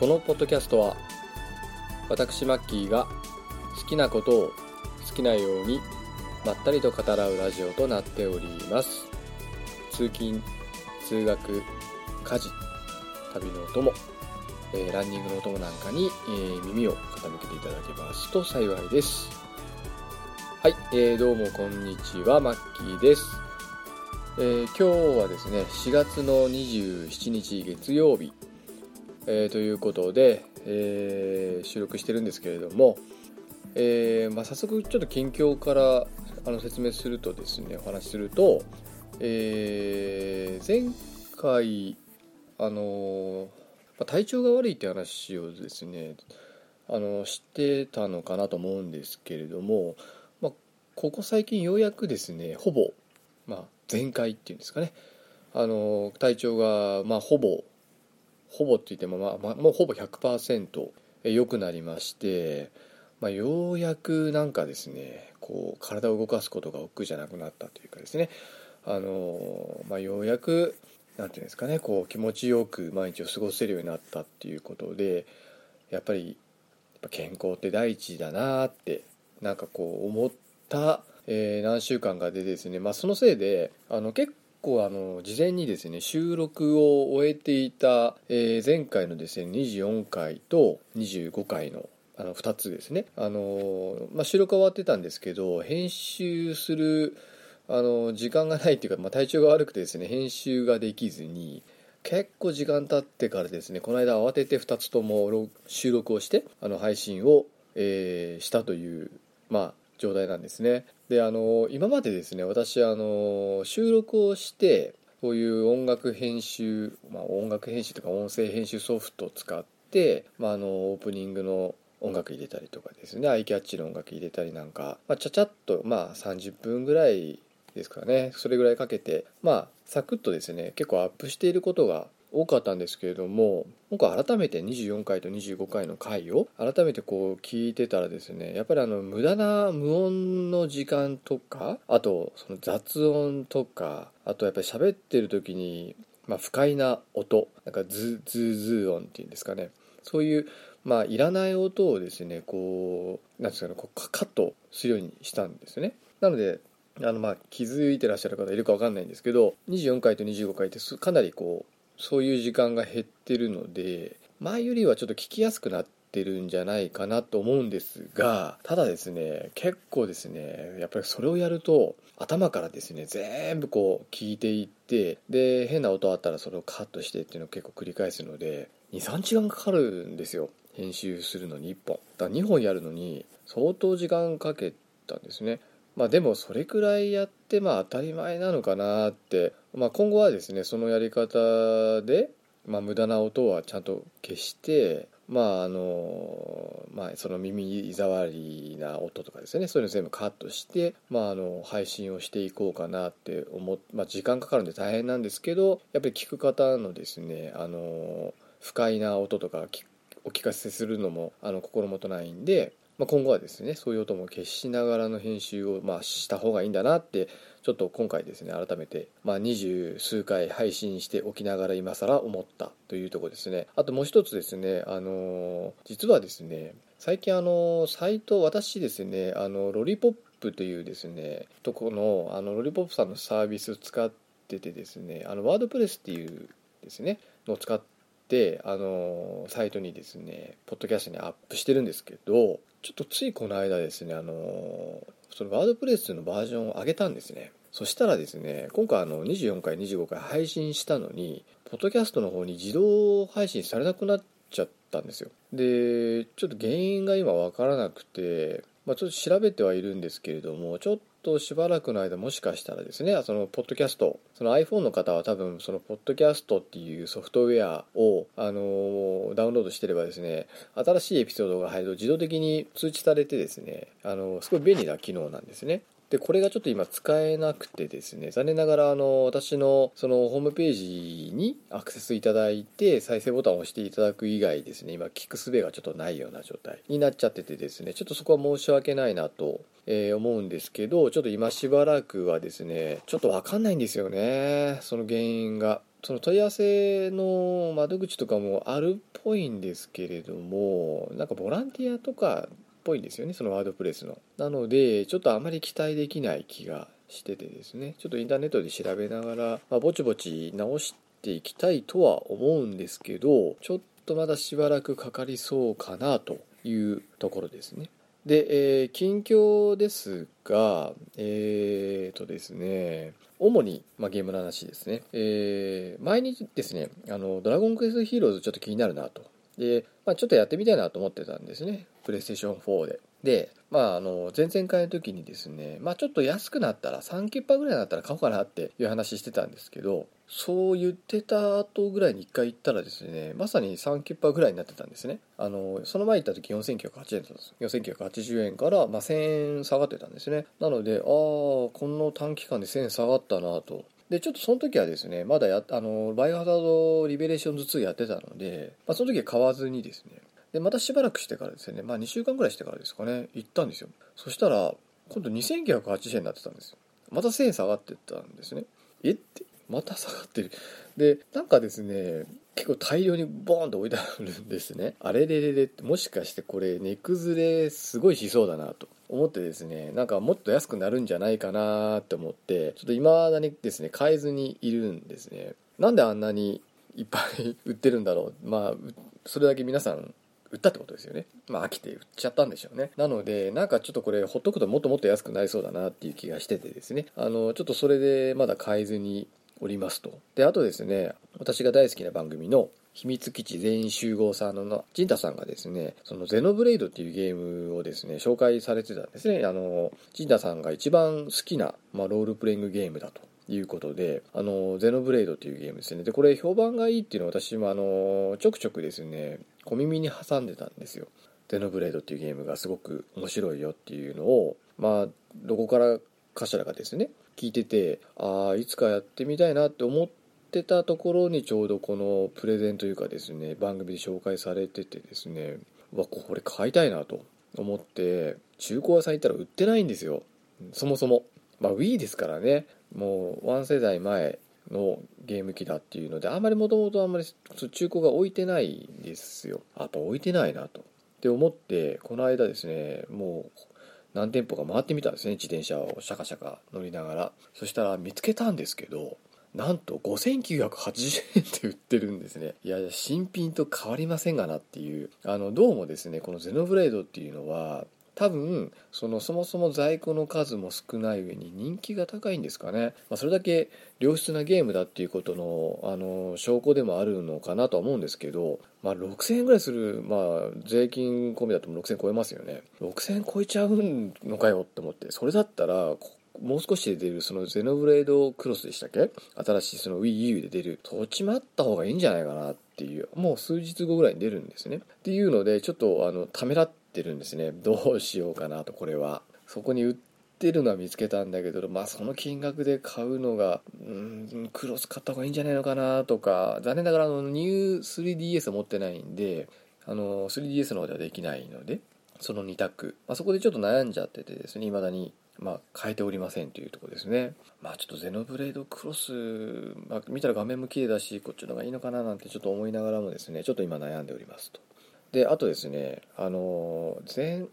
このポッドキャストは私マッキーが好きなことを好きなようにまったりと語らうラジオとなっております。通勤通学家事旅のお供、えーランニングのお供なんかに、えー耳を傾けていただけますと幸いです。はい、えーどうもこんにちはマッキーです、えー今日はですね4月の27日月曜日。えーということで、えー収録してるんですけれども、えーまあ、早速ちょっと近況からあの説明するとですねお話しすると、え前回あのま体調が悪いって話をですねあの知ってたのかなと思うんですけれども、まあ、ここ最近ようやくですねほぼ、まあ、全開っていうんですかね。あの体調が、まあ、ほぼほぼって言っても、まあまあ、もうほぼ100%良くなりまして、まあ、ようやくなんかですねこう体を動かすことが億劫じゃなくなったというかですねあの、まあ、ようやくなんていうんですかねこう気持ちよく毎日を過ごせるようになったっていうことでやっぱりやっぱ健康って第一だなってなんかこう思った、えー何週間かでですね、まあ、そのせいであの結構あの事前にですね収録を終えていた、えー前回のですね24回と25回のあの2つですね。あの、まあ、収録は終わってたんですけど編集するあの時間がないっていうか、まあ、体調が悪くてですね編集ができずに結構時間経ってからですねこの間慌てて2つとも収録をしてあの配信を、えーしたという、まあ、状態なんですね。であの今までですね私あの収録をしてこういう音楽編集、まあ、音楽編集とか音声編集ソフトを使って、まあ、あのオープニングの音楽入れたりとかですねアイキャッチの音楽入れたりなんか、まあ、ちゃちゃっと、まあ、30分ぐらいですかねそれぐらいかけてまあサクッとですね結構アップしていることが多かったんですけれども今回改めて24回と25回の回を改めてこう聞いてたらですねやっぱりあの無駄な無音の時間とかあとその雑音とかあとやっぱり喋ってる時に、まあ、不快な音なんかズズーズー音っていうんですかね。そういうまあいらない音をですねこうなんですかねこうカカットするようにしたんですね。なのであのまあ気づいてらっしゃる方いるか分かんないんですけど24回と25回ってかなりこうそういう時間が減ってるので前よりはちょっと聞きやすくなってるんじゃないかなと思うんですがただですね結構ですねやっぱりそれをやると頭からですね全部こう聞いていってで変な音あったらそれをカットしてっていうのを結構繰り返すので23時間かかるんですよ編集するのに1本。だから2本やるのに相当時間かけたんですね。まあでもそれくらいやっまあ当たり前なのかなって、まあ、今後はですねそのやり方で、まあ、無駄な音はちゃんと消してまああのまあその耳障りな音とかですねそういうの全部カットして、まあ、あの配信をしていこうかなって思っ、まあ、時間かかるんで大変なんですけどやっぱり聞く方のですねあの不快な音とかお聞かせするのもあの心もとないんで、まあ、今後はですねそういう音も消しながらの編集を、まあ、した方がいいんだなってちょっと今回ですね改めて、まあ、二十数回配信しておきながら今更思ったというとこですね。あともう一つですねあの実はですね最近あのサイト私ですねあのロリポップというですねとこのあのロリポップさんのサービスを使っててですねあのワードプレスっていうですねのを使ってあのサイトにですねポッドキャストにアップしてるんですけどちょっとついこの間ですねあのそのワードプレスのバージョンを上げたんですね。そしたらですね今回あの24回25回配信したのにポッドキャストの方に自動配信されなくなっちゃったんですよ。でちょっと原因が今わからなくて、まあ、ちょっと調べてはいるんですけれどもちょっとしばらくの間もしかしたらですねそのポッドキャストその iPhone の方は多分そのポッドキャストっていうソフトウェアを、あのダウンロードしてればですね新しいエピソードが入ると自動的に通知されてですねあのすごい便利な機能なんですね。でこれがちょっと今使えなくてですね残念ながらあの私のそのホームページにアクセスいただいて再生ボタンを押していただく以外ですね今聞く術がちょっとないような状態になっちゃっててですねちょっとそこは申し訳ないなと、え思うんですけどちょっと今しばらくはですねちょっとわかんないんですよねその原因が。その問い合わせの窓口とかもあるっぽいんですけれどもなんかボランティアとかぽいんですよねそのワードプレスのなのでちょっとあまり期待できない気がしててですねちょっとインターネットで調べながら、まあ、ぼちぼち直していきたいとは思うんですけどちょっとまだしばらくかかりそうかなというところですねで、えー、近況ですがえー、とですね主に、まあ、ゲームの話ですね。えー、前にですね、あの、ドラゴンクエストヒーローズちょっと気になるなと。で、まあ、ちょっとやってみたいなと思ってたんですね。プレイステーション4で。で、まあ、あの、前々回の時にですね、まあ、ちょっと安くなったら、3キュッパぐらいだったら買おうかなっていう話してたんですけど、そう言ってた後ぐらいに1回行ったらですね、まさに3キュッパぐらいになってたんですね。あの、その前行った時4980円だったんです。4980円から、まあ、1000円下がってたんですね。なので、ああ、この短期間で1000円下がったなと。で、ちょっとその時はですね、まだや、あの、バイオハザードリベレーションズ2やってたので、まあ、その時は買わずにですね、で、またしばらくしてからですね、まあ2週間ぐらいしてからですかね、行ったんですよ。そしたら、今度2980円になってたんですよ。また1000円下がってったんですね。え？って、また下がってる。で、なんかですね、結構大量にボーンと置いてあるんですね。あれれれれって、もしかしてこれ値崩れすごいしそうだなと。思ってですねなんかもっと安くなるんじゃないかなって思ってちょっと未だにですね買えずにいるんですねなんであんなにいっぱい売ってるんだろうまあそれだけ皆さん売ったってことですよねまあ飽きて売っちゃったんでしょうねなのでなんかちょっとこれほっとくともっともっと安くなりそうだなっていう気がしててですねあのちょっとそれでまだ買えずにおりますとであとですね私が大好きな番組の秘密基地全員集合さんのジンタさんがですね、そのゼノブレイドっていうゲームをですね、紹介されてたんですね。あの、ジンタさんが一番好きな、まあ、ロールプレイングゲームだと。いうことで、あの、ゼノブレイドっていうゲームですね。で、これ評判がいいっていうのは私もあの、ちょくちょくですね、小耳に挟んでたんですよ。ゼノブレイドっていうゲームがすごく面白いよっていうのを、まあ、どこからかしらがですね、聞いてて、ああ、いつかやってみたいなって思ってたところにちょうどこのプレゼンというかですね番組で紹介されててですねわこれ買いたいなと思って中古屋さん行ったら売ってないんですよそもそもまあ Wii ですからねもう1世代前のゲーム機だっていうのであんまりもともとあんまり中古が置いてないんですよやっぱ置いてないなとって思ってこの間ですねもう何店舗か回ってみたんですね自転車をシャカシャカ乗りながらそしたら見つけたんですけどなんと5980円で売ってるんですね。いや、新品と変わりませんがなっていう。あの、どうもですね、このゼノブレードっていうのは、多分そのそもそも在庫の数も少ない上に人気が高いんですかね、まあ、それだけ良質なゲームだっていうことのあの証拠でもあるのかなとは思うんですけど、まあ、6000円ぐらいする、まあ、税金込みだと6000円超えますよね。6000円超えちゃうのかよって思ってそれだったらもう少しで出るそのゼノブレードクロスでしたっけ？新しいその Wii U で出る土地もあった方がいいんじゃないかなっていうもう数日後ぐらいに出るんですね。っていうのでちょっとあのためらっててるんですねどうしようかなとこれはそこに売ってるのは見つけたんだけどまあその金額で買うのがうんクロス買った方がいいんじゃないのかなとか残念ながらあのニュー 3DS 持ってないんであの 3DS の方ではできないのでその2択、まあ、そこでちょっと悩んじゃっててですね未だにまあ、変えておりませんというとこですね。まあ、ちょっとゼノブレードクロス、まあ、見たら画面も綺麗だし、こっちの方がいいのかななんてちょっと思いながらもですね、ちょっと今悩んでおりますと。で、あとですね、あの、前、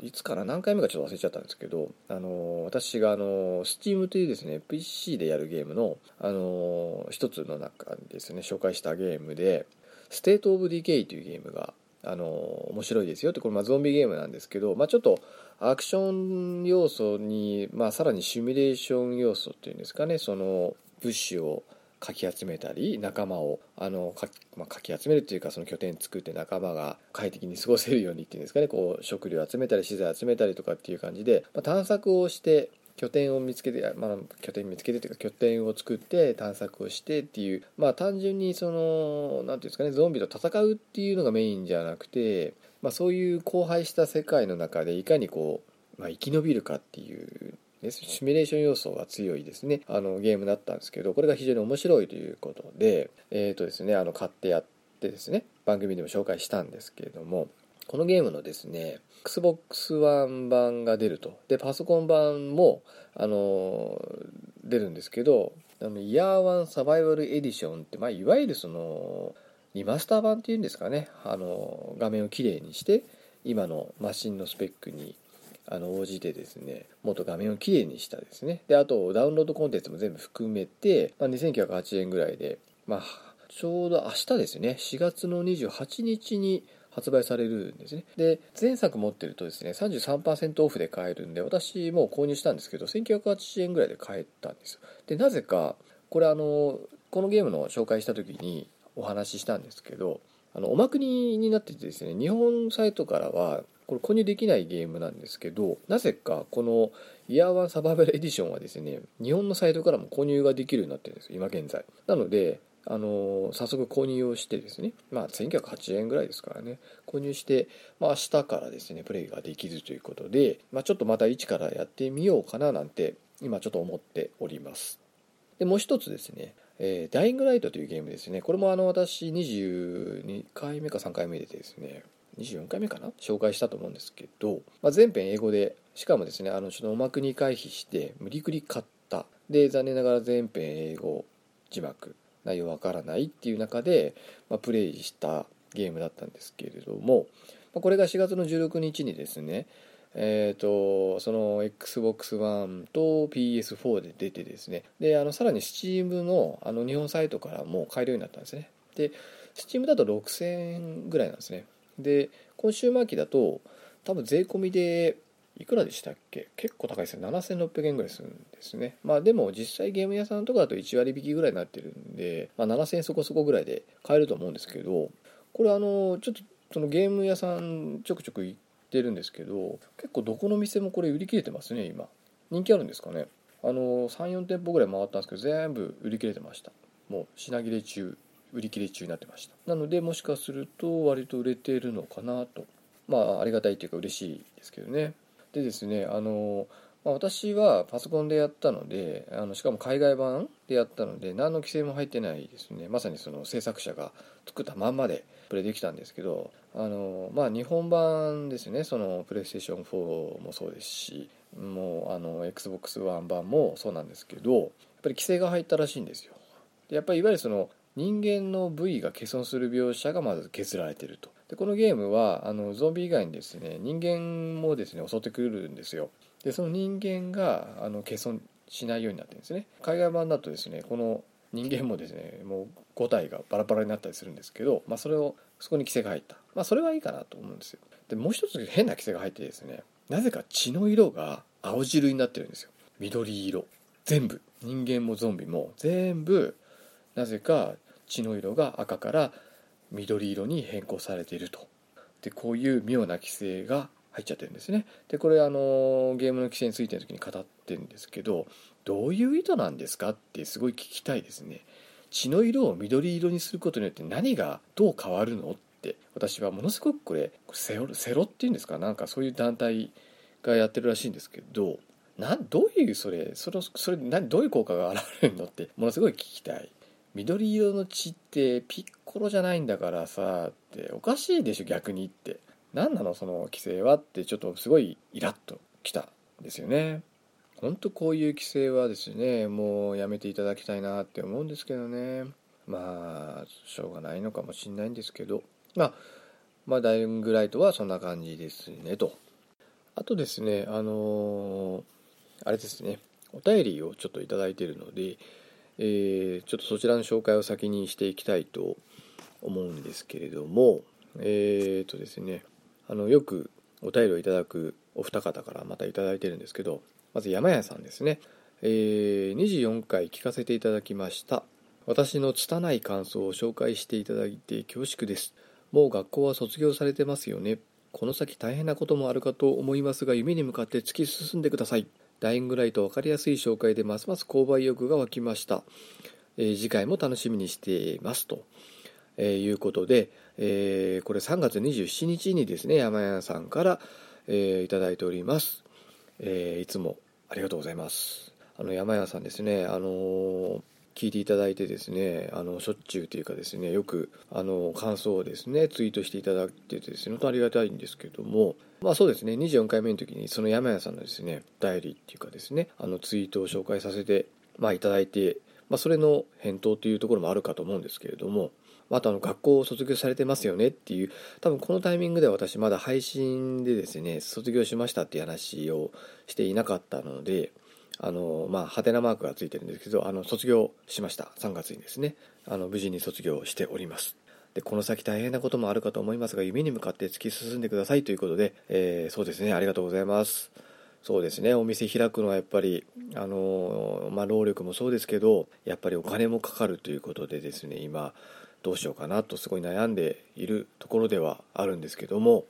いつから何回目かちょっと忘れちゃったんですけど、あの、私があの、Steam というですね、PC でやるゲームの、あの、一つの中ですね、紹介したゲームで、 State of Decay というゲームがあの面白いですよってこれまゾンビゲームなんですけど、まあ、ちょっとアクション要素に、まあ、さらにシミュレーション要素っていうんですかねその物資をかき集めたり仲間をあのか,、まあ、かき集めるっていうかその拠点作って仲間が快適に過ごせるようにっていうんですかね。こう食料集めたり資材集めたりとかっていう感じで、まあ、探索をして拠点を見つけて、まあ、拠点見つけてというか拠点を作って探索をしてっていうまあ単純にその何ていうんですかねゾンビと戦うっていうのがメインじゃなくて、まあ、そういう荒廃した世界の中でいかにこう、まあ、生き延びるかっていうシミュレーション要素が強いですね。あのゲームだったんですけどこれが非常に面白いということでえっ、ー、とですねあの買ってやってですね番組でも紹介したんですけれどもこのゲームのですね Xbox One 版が出ると。でパソコン版もあの出るんですけどあのイヤーワンサバイバルエディションって、まあ、いわゆるそのリマスター版っていうんですかね。あの画面をきれいにして今のマシンのスペックにあの応じてですねもっと画面をきれいにしたですね。であとダウンロードコンテンツも全部含めて、まあ、2908円ぐらいで、まあ、ちょうど明日ですね。4月の28日に発売されるんですね。で前作持ってるとですね33%オフで買えるんで私もう購入したんですけど1980円ぐらいで買えたんですよ。でなぜかこれあのこのゲームの紹介した時にお話ししたんですけどあのおまくりになっててですね日本サイトからはこれ購入できないゲームなんですけどなぜかこのイヤーワンサバイバルエディションはですね日本のサイトからも購入ができるようになってるんです今現在なのであの早速購入をしてですねまあ1908円ぐらいですからね購入して、まあ、明日からですねプレイができるということで、まあ、ちょっとまた一からやってみようかななんて今ちょっと思っておりますでもう一つですねえー、ダイイングライトというゲームですね。これもあの私22回目か3回目でですね、24回目かな？紹介したと思うんですけど、まあ、全編英語で、しかもですね、あの、ちょっとおまくに回避して、無理くり買った。で、残念ながら全編英語字幕、内容わからないっていう中で、まあ、プレイしたゲームだったんですけれども、まあ、これが4月の16日にですね、えーと、その XBOX ONE と PS4 で出てですねであのさらに Steam のあの日本サイトからも買えるようになったんですね。で Steam だと6000円ぐらいなんですね。で今週末期だと多分税込みでいくらでしたっけ？結構高いですよ7600円ぐらいするんですね。まあでも実際ゲーム屋さんとかだと1割引きぐらいになってるんで、まあ、7000円そこそこぐらいで買えると思うんですけどこれあのちょっとそのゲーム屋さんちょくちょく行ってるんですけど結構どこの店もこれ売り切れてますね今。人気あるんですかね？あの34店舗ぐらい回ったんですけど全部売り切れてました。もう品切れ中。売り切れ中になってました。なのでもしかすると割と売れているのかなと。まあありがたいというか嬉しいですけどね。でですねあの、ま、私はパソコンでやったのであのしかも海外版でやったので何の規制も入ってないですね。まさにその制作者が作ったまんまでプレイできたんですけどあのまあ日本版ですね。そのプレイステーション4もそうですしもうあの XBOX1 版もそうなんですけどやっぱり規制が入ったらしいんですよ。でやっぱりいわゆるその人間の部位が欠損する描写がまず削られてると。でこのゲームはあのゾンビ以外にですね人間もですね襲ってくるんですよ。でその人間があの欠損しないようになってるんですね。海外版だとですねこの人間もですねもう5体がバラバラになったりするんですけど、まあ、それをそこに規制が入った。まあそれはいいかなと思うんですよ。でもう一つ変な規制が入ってですねなぜか血の色が青汁になってるんですよ。緑色。全部。人間もゾンビも。全部なぜか血の色が赤から緑色に変更されていると。でこういう妙な規制が入っちゃってるんですね。でこれあのゲームの規制についての時に語ってるんですけどどういう意図なんですかってすごい聞きたいですね。血の色を緑色にすることによって何がどう変わるのって私はものすごくこれセロセロっていうんですか？なんかそういう団体がやってるらしいんですけどなどういうそれそれそれ何どういう効果が現れるのってものすごい聞きたい。緑色の血ってピッコロじゃないんだからさっておかしいでしょ逆にって。何なのその規制はってちょっとすごいイラッときたんですよね。ほんとこういう規制はですねもうやめていただきたいなって思うんですけどね。まあしょうがないのかもしんないんですけど。まあまあダイイングライトはそんな感じですねと。あとですねあのー、あれですねお便りをちょっと頂いてるのでえー、ちょっとそちらの紹介を先にしていきたいと思うんですけれどもえっ、ー、とですねあのよくお便りをいただくお二方からまた頂いてるんですけどまず山屋さんですね、えー、24回聞かせていただきました。私の拙い感想を紹介していただいて恐縮です。もう学校は卒業されてますよね。この先大変なこともあるかと思いますが夢に向かって突き進んでください。ダイングライト分かりやすい紹介でますます購買意欲が湧きました、えー、次回も楽しみにしていますと、えー、いうことで、えー、これ3月27日にですね山屋さんから、えー、いただいております、え、いつもありがとうございます。あの山屋さんですねあの聞いていただいてですねあのしょっちゅうというかですねよくあの感想をですねツイートしていただいててですね本当ありがたいんですけどもまあそうですね24回目の時にその山屋さんのですね代理っていうかですねあのツイートを紹介させてまあいただいてまあ、それの返答というところもあるかと思うんですけれどもあとあの学校を卒業されてますよねっていう多分このタイミングでは私まだ配信でですね卒業しましたっていう話をしていなかったのであのまあハテナマークがついてるんですけどあの卒業しました。3月にですね。あの無事に卒業しております。でこの先大変なこともあるかと思いますが夢に向かって突き進んでくださいということで、えー、そうですね。ありがとうございます。そうですね。お店開くのはやっぱりあのまあ労力もそうですけどやっぱりお金もかかるということでですね今どうしようかなとすごい悩んでいるところではあるんですけども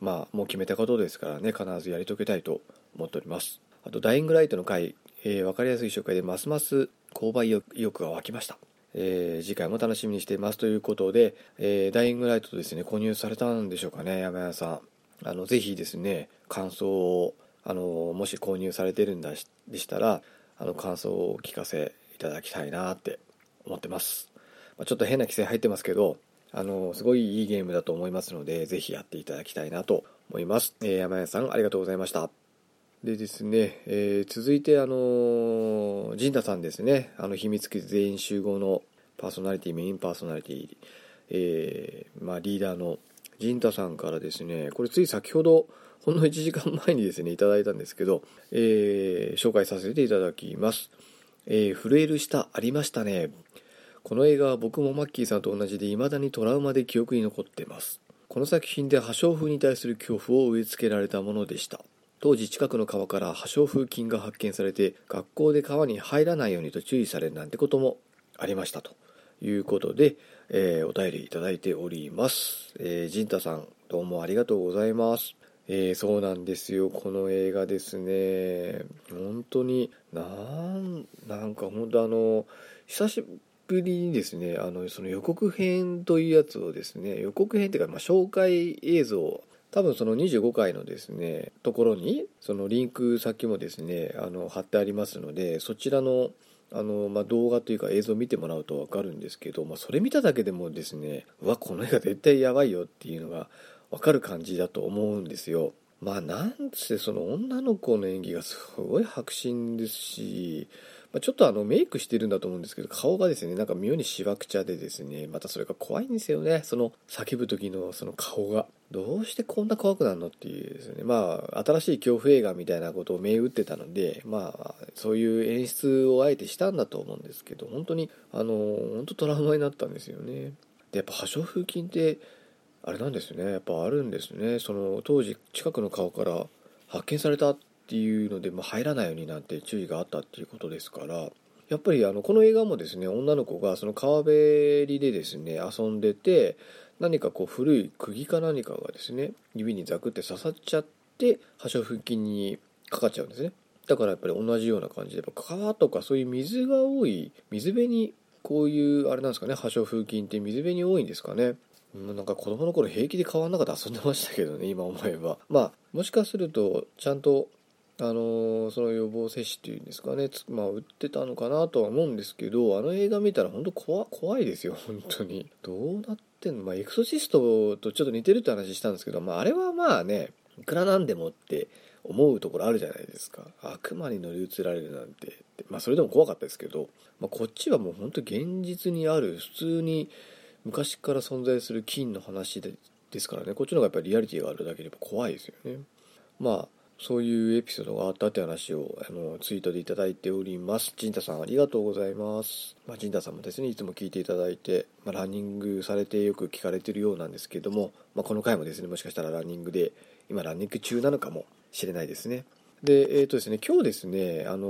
まあもう決めたことですからね必ずやり遂げたいと思っております。あとダイイングライトの回、えー、分かりやすい紹介でますます購買意欲が湧きましたえー、次回も楽しみにしていますということで、えー、ダイイングライトとですね購入されたんでしょうかね山谷さんあのぜひですね感想をあのもし購入されてるんだでしたらあの感想をお聞かせいただきたいなって思ってますまあ、ちょっと変な規制入ってますけど、あの、すごいいいゲームだと思いますので、ぜひやっていただきたいなと思います。えー、山谷さん、ありがとうございました。でですね、えー、続いて、あの陣太さんですね、あの、秘密基地全員集合のパーソナリティ、メインパーソナリティ、えー、まあ、リーダーの陣太さんからですね、これつい先ほど、ほんの1時間前にですね、いただいたんですけど、えー、紹介させていただきます。えー、震える舌ありましたね。この映画は僕もマッキーさんと同じで未だにトラウマで記憶に残っていますこの作品で破傷風に対する恐怖を植え付けられたものでした当時近くの川から破傷風菌が発見されて学校で川に入らないようにと注意されるなんてこともありましたということで、えー、お便りいただいております、えー、ジンタさんどうもありがとうございます。えー、そうなんですよ。この映画ですね。本当になんなんか本当あの久しぶりにですねあのその予告編というやつをですね予告編っていうか、まあ、紹介映像多分その25回のですねところにそのリンク先もですねあの貼ってありますのでそちらのあの、まあ、動画というか映像を見てもらうと分かるんですけど、まあ、それ見ただけでもですねうわこの映画絶対やばいよっていうのが分かる感じだと思うんですよ。まあなんせその女の子の演技がすごい迫真ですしま、ちょっとあのメイクしてるんだと思うんですけど顔がですねなんか妙にしわくちゃでですねまたそれが怖いんですよね。その叫ぶ時のその顔が。どうしてこんな怖くなるのっていうですね。まあ新しい恐怖映画みたいなことを銘打ってたのでまあそういう演出をあえてしたんだと思うんですけど本当にあの本当トラウマになったんですよね。でやっぱ破傷風菌ってあれなんですね。やっぱあるんですね。その当時近くの顔から発見されたっていうので、ま、入らないようになって注意があったっていうことですからやっぱりあのこの映画もですね女の子がその川べりでですね遊んでて何かこう古い釘か何かがですね指にザクって刺さっちゃって破傷風菌にかかっちゃうんですね。だからやっぱり同じような感じで川とかそういう水が多い水辺にこういうあれなんですかね破傷風菌って水辺に多いんですかね。なんか子供の頃平気で川の中で遊んでましたけどね今思えば。まあもしかするとちゃんとあのその予防接種っていうんですかね、まあ、売ってたのかなとは思うんですけどあの映画見たら本当怖怖いですよ本当に。どうなってんの？まあエクソシストとちょっと似てるって話したんですけど、まあ、あれはまあねいくらなんでもって思うところあるじゃないですか。悪魔に乗り移られるなんてまあそれでも怖かったですけど、まあ、こっちはもう本当現実にある普通に昔から存在する金の話でですからねこっちの方がやっぱりリアリティがあるだけで怖いですよね。まあそういうエピソードがあったって話をあのツイートでいただいております。陣太さんありがとうございます。まあ、陣太さんもですね、いつも聞いていただいて、まあ、ランニングされてよく聞かれてるようなんですけども、まあ、この回もですね、もしかしたらランニングで、今ランニング中なのかもしれないですね。で、えっ、ー、とですね、今日ですね、あの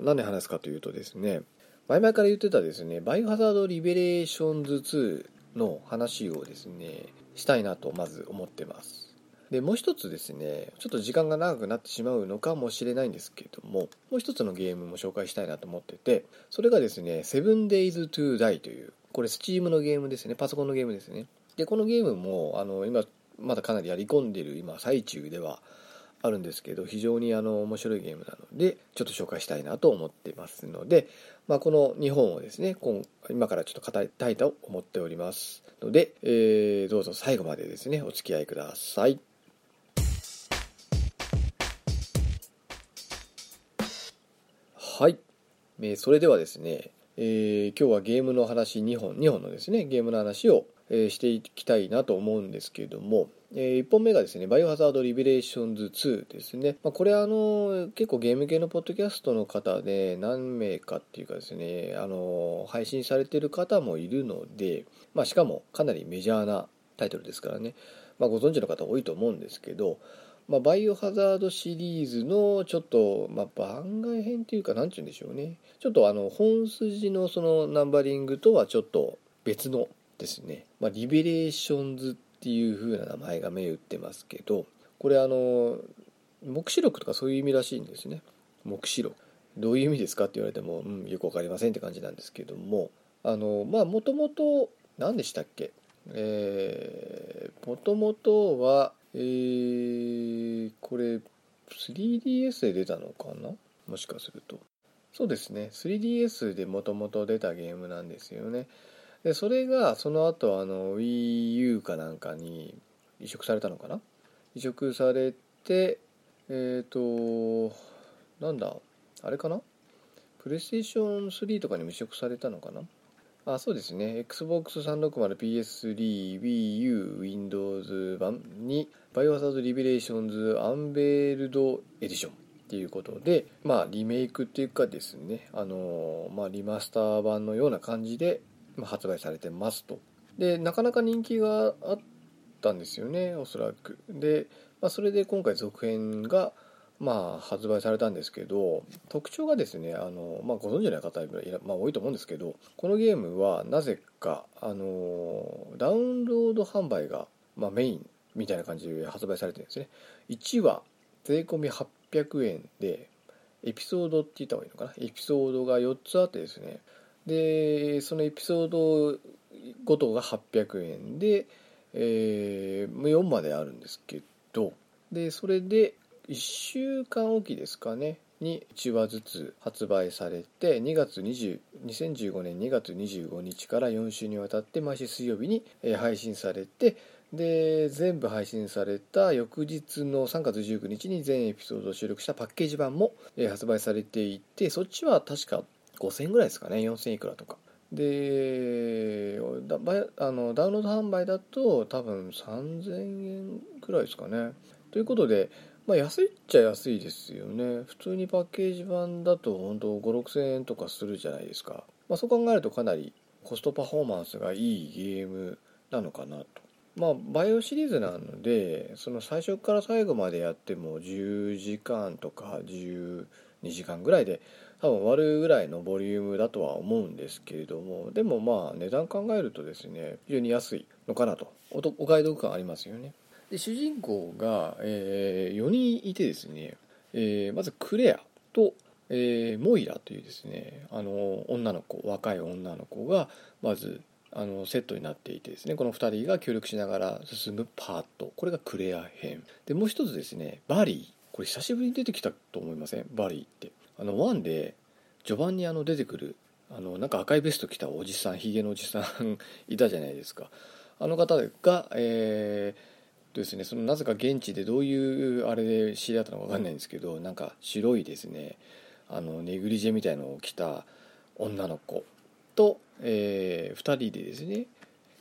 ー、何で話すかというとですね、前々から言ってたですね、バイオハザードリベレーションズ2の話をですね、したいなとまず思ってます。でもう一つですねちょっと時間が長くなってしまうのかもしれないんですけどももう一つのゲームも紹介したいなと思っててそれがですね 7days to die というこれ Steam のゲームですねパソコンのゲームですねでこのゲームもあの今まだかなりやり込んでる今最中ではあるんですけど非常にあの面白いゲームなのでちょっと紹介したいなと思ってますので、まあ、この2本をですね今からちょっと語りたいと思っておりますので、えー、どうぞ最後までですねお付き合いください。はい。えそれではですね、えー、今日はゲームの話2本2本のですねゲームの話を、えー、していきたいなと思うんですけれども、え、1本目がですね、バイオハザードリベレーションズ2ですね。まあ、これあの、結構ゲーム系のポッドキャストの方で何名かっていうかですね、あの、配信されてる方もいるので、まあ、しかもかなりメジャーなタイトルですからね、まあ、ご存知の方多いと思うんですけど、まあ、バイオハザードシリーズのちょっと、まあ、番外編っていうか、なんて言うんでしょうね。ちょっとあの、本筋のそのナンバリングとはちょっと別のですね、まあ、リベレーションズっていう風な名前が銘打ってますけどこれあの黙示録とかそういう意味らしいんですね。黙示録。どういう意味ですかって言われても、うん、よく分かりませんって感じなんですけども。あのまあもともと何でしたっけ？えー、もともとはえー、これ 3DS で出たのかな？もしかすると。そうですね。3DS でもともと出たゲームなんですよね。でそれがその後あの WiiU かなんかに移植されたのかな？移植されてえっ、ー、となんだ？あれかな？プレイステーション3とかにも移植されたのかな？あそうですね。Xbox360PS3 WiiU Windows 版にバイオハザードリベレーションズアンベールドエディションっていうことでまあリメイクっていうかですねあのまあリマスター版のような感じで発売されてますと。でなかなか人気があったんですよねおそらく。で、まあ、それで今回続編がまあ発売されたんですけど特徴がですねあの、まあ、ご存知の方いまあ、多いと思うんですけどこのゲームはなぜかあのダウンロード販売が、まあ、メインみたいな感じで発売されてるんですね。1話税込み800円でエピソードって言った方がいいのかな？エピソードが4つあってですね。でそのエピソードごとが800円で、えー、4まであるんですけどでそれで1週間おきですかねに1話ずつ発売されて2月20 2015年2月25日から4週にわたって毎週水曜日に配信されてで全部配信された翌日の3月19日に全エピソードを収録したパッケージ版も発売されていてそっちは確か5000円ぐらいですかね4000いくらとか。でだあのダウンロード販売だと多分3000円くらいですかね。ということで、まあ、安いっちゃ安いですよね。普通にパッケージ版だと本当5 6 0円とかするじゃないですか、まあ、そう考えるとかなりコストパフォーマンスがいいゲームなのかなと。まあバイオシリーズなのでその最初から最後までやっても10時間とか12時間ぐらいで多分終わるぐらいのボリュームだとは思うんですけれどもでもまあ値段考えるとですね非常に安いのかなと。お買い得感ありますよね。で主人公が、えー、4人いてですね、えー、まずクレアと、えー、モイラというですねあの女の子若い女の子がまずあのセットになっていてですねこの2人が協力しながら進むパート。これがクレア編。でもう一つですねバリー。これ久しぶりに出てきたと思いません？バリーって。あの1で序盤にあの出てくるあのなんか赤いベスト着たおじさんひげのおじさん いたじゃないですか。あの方がえー、ですねそのなぜか現地でどういうあれで知り合ったのか分かんないんですけどなんか白いですねあのネグリジェみたいのを着た女の子と、えー、2人でですね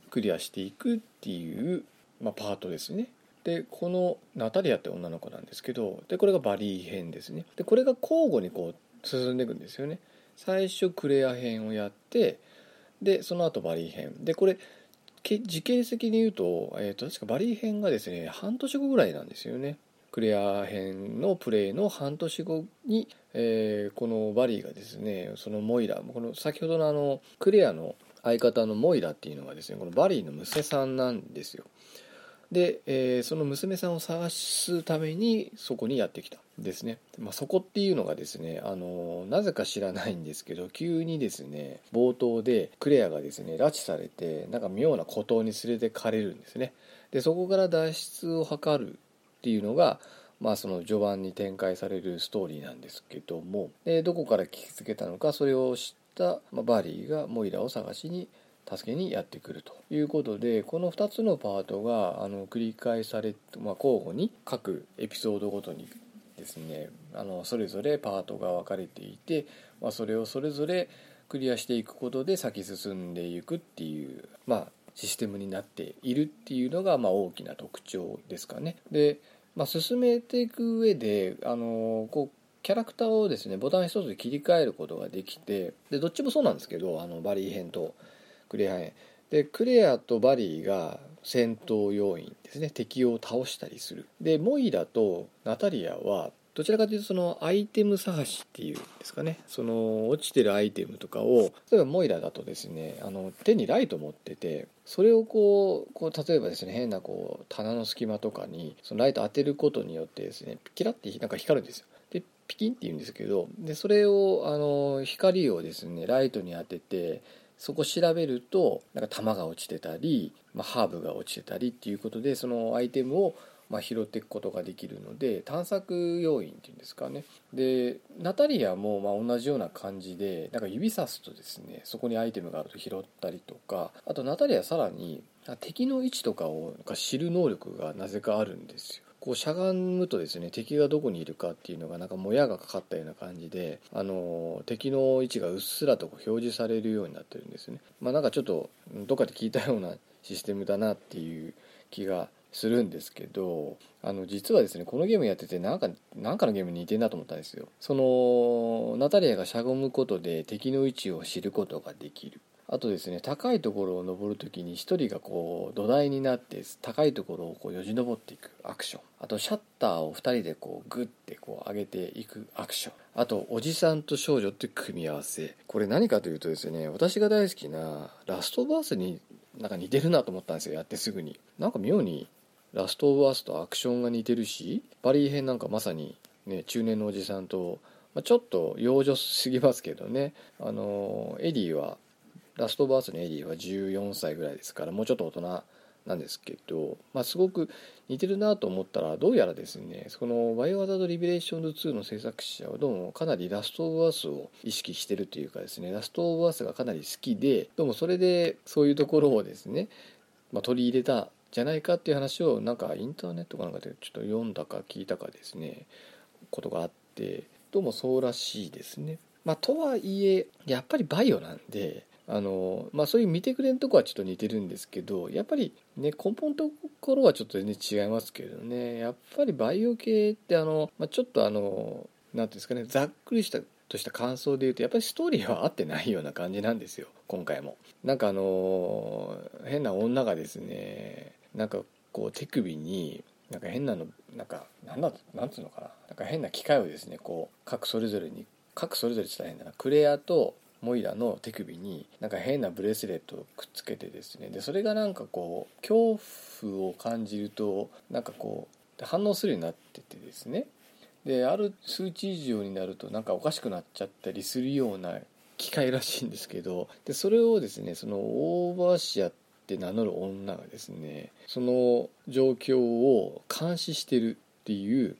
クリアしていくっていう、まあ、パートですね。でこのナタリアって女の子なんですけどでこれがバリー編ですね。でこれが交互にこう進んでいくんですよね。最初クレア編をやってでその後バリー編。でこれ時系列的に言うと,、えーと、確かバリー編がですね半年後ぐらいなんですよね。クレア編のプレイの半年後に、えー、このバリーがですねそのモイラこの先ほどのあのクレアの相方のモイラっていうのがですねこのバリーの娘さんなんですよ。で、えー、その娘さんを探すためにそこにやってきたですね、まあ、そこっていうのがですねあのなぜか知らないんですけど急にですね冒頭でクレアがですね拉致されてなんか妙な孤島に連れてかれるんですね。でそこから脱出を図るっていうのがまあその序盤に展開されるストーリーなんですけども。でどこから聞きつけたのかそれを知った、まあ、バリーがモイラを探しに助けにやってくるということでこの2つのパートがあの繰り返され、まあ、交互に各エピソードごとにですねあのそれぞれパートが分かれていて、まあ、それをそれぞれクリアしていくことで先進んでいくっていうまあシステムになっているっていうのがまあ大きな特徴ですかね。で、まあ、進めていく上であのこうキャラクターをですねボタン一つで切り替えることができてでどっちもそうなんですけどあのバリー編とクレア編でクレアとバリーが戦闘要員ですね。敵を倒したりする。でモイラとナタリアはどちらかというとそのアイテム探しっていうんですかね。その落ちてるアイテムとかを例えばモイラだとですねあの手にライト持っててそれをこうこう例えばですね変なこう棚の隙間とかにそのライト当てることによってですねキラッてなんか光るんですよ。でピキンって言うんですけどでそれをあの光をですねライトに当ててそこ調べるとなんか弾が落ちてたり、まあ、ハーブが落ちてたりっていうことでそのアイテムをまあ、拾っていくことができるので探索要因っていうんですかね。でナタリアもまあ同じような感じでなんか指さすとですねそこにアイテムがあると拾ったりとかあとナタリアさらに敵の位置とかを知る能力がなぜかあるんですよ。こうしゃがむとですね敵がどこにいるかっていうのがなんかもやがかかったような感じであの敵の位置がうっすらと表示されるようになってるんですね。まあなんかちょっとどっかで聞いたようなシステムだなっていう気がするんですけどあの実はですねこのゲームやっててなんかなんかのゲームに似てんなと思ったんですよ。そのナタリアがしゃがむことで敵の位置を知ることができる。あとですね高いところを登る時に1人がこう土台になって高いところをこうよじ登っていくアクション。あとシャッターを2人でこうグッてこう上げていくアクション。あとおじさんと少女って組み合わせ。これ何かというとですね私が大好きなラストバースになんか似てるなと思ったんですよやってすぐに。なんか妙にラストオブアスとアクションが似てるしバリー編なんかまさにね中年のおじさんと、まあ、ちょっと幼女すぎますけどね。あのエリーはラストオブアスのエリーは14歳ぐらいですからもうちょっと大人なんですけど、まあ、すごく似てるなと思ったらどうやらですねその「バイオハザード・リベレーションズ2」の制作者はどうもかなりラスト・オブ・アスを意識してるというかですねラスト・オブ・アスがかなり好きでどうもそれでそういうところをですね、まあ、取り入れたじゃないかっていう話をなんかインターネットかなんかでちょっと読んだか聞いたかですねことがあってどうもそうらしいですね。まあ、とはいえやっぱりバイオなんであのまあ、そういう見てくれんとこはちょっと似てるんですけどやっぱりね根本のところはちょっと全然違いますけどね。やっぱりバイオ系ってあの、まあ、ちょっとあの何ていうんですかねざっくりしたとした感想で言うとやっぱりストーリーは合ってないような感じなんですよ。今回も。なんかあの変な女がですねなんかこう手首になんか変なのなんかなんだなんつうのかな。なんか変な機械をですねこう各それぞれに各それぞれって言ったら変だな。クレアとモイラの手首になんか変なブレスレットをくっつけてですね。でそれがなんかこう恐怖を感じるとなんかこう反応するようになっててですね。である数値以上になるとなんかおかしくなっちゃったりするような機械らしいんですけど。でそれをですねそのオーバーシアって名乗る女がですねその状況を監視してるっていう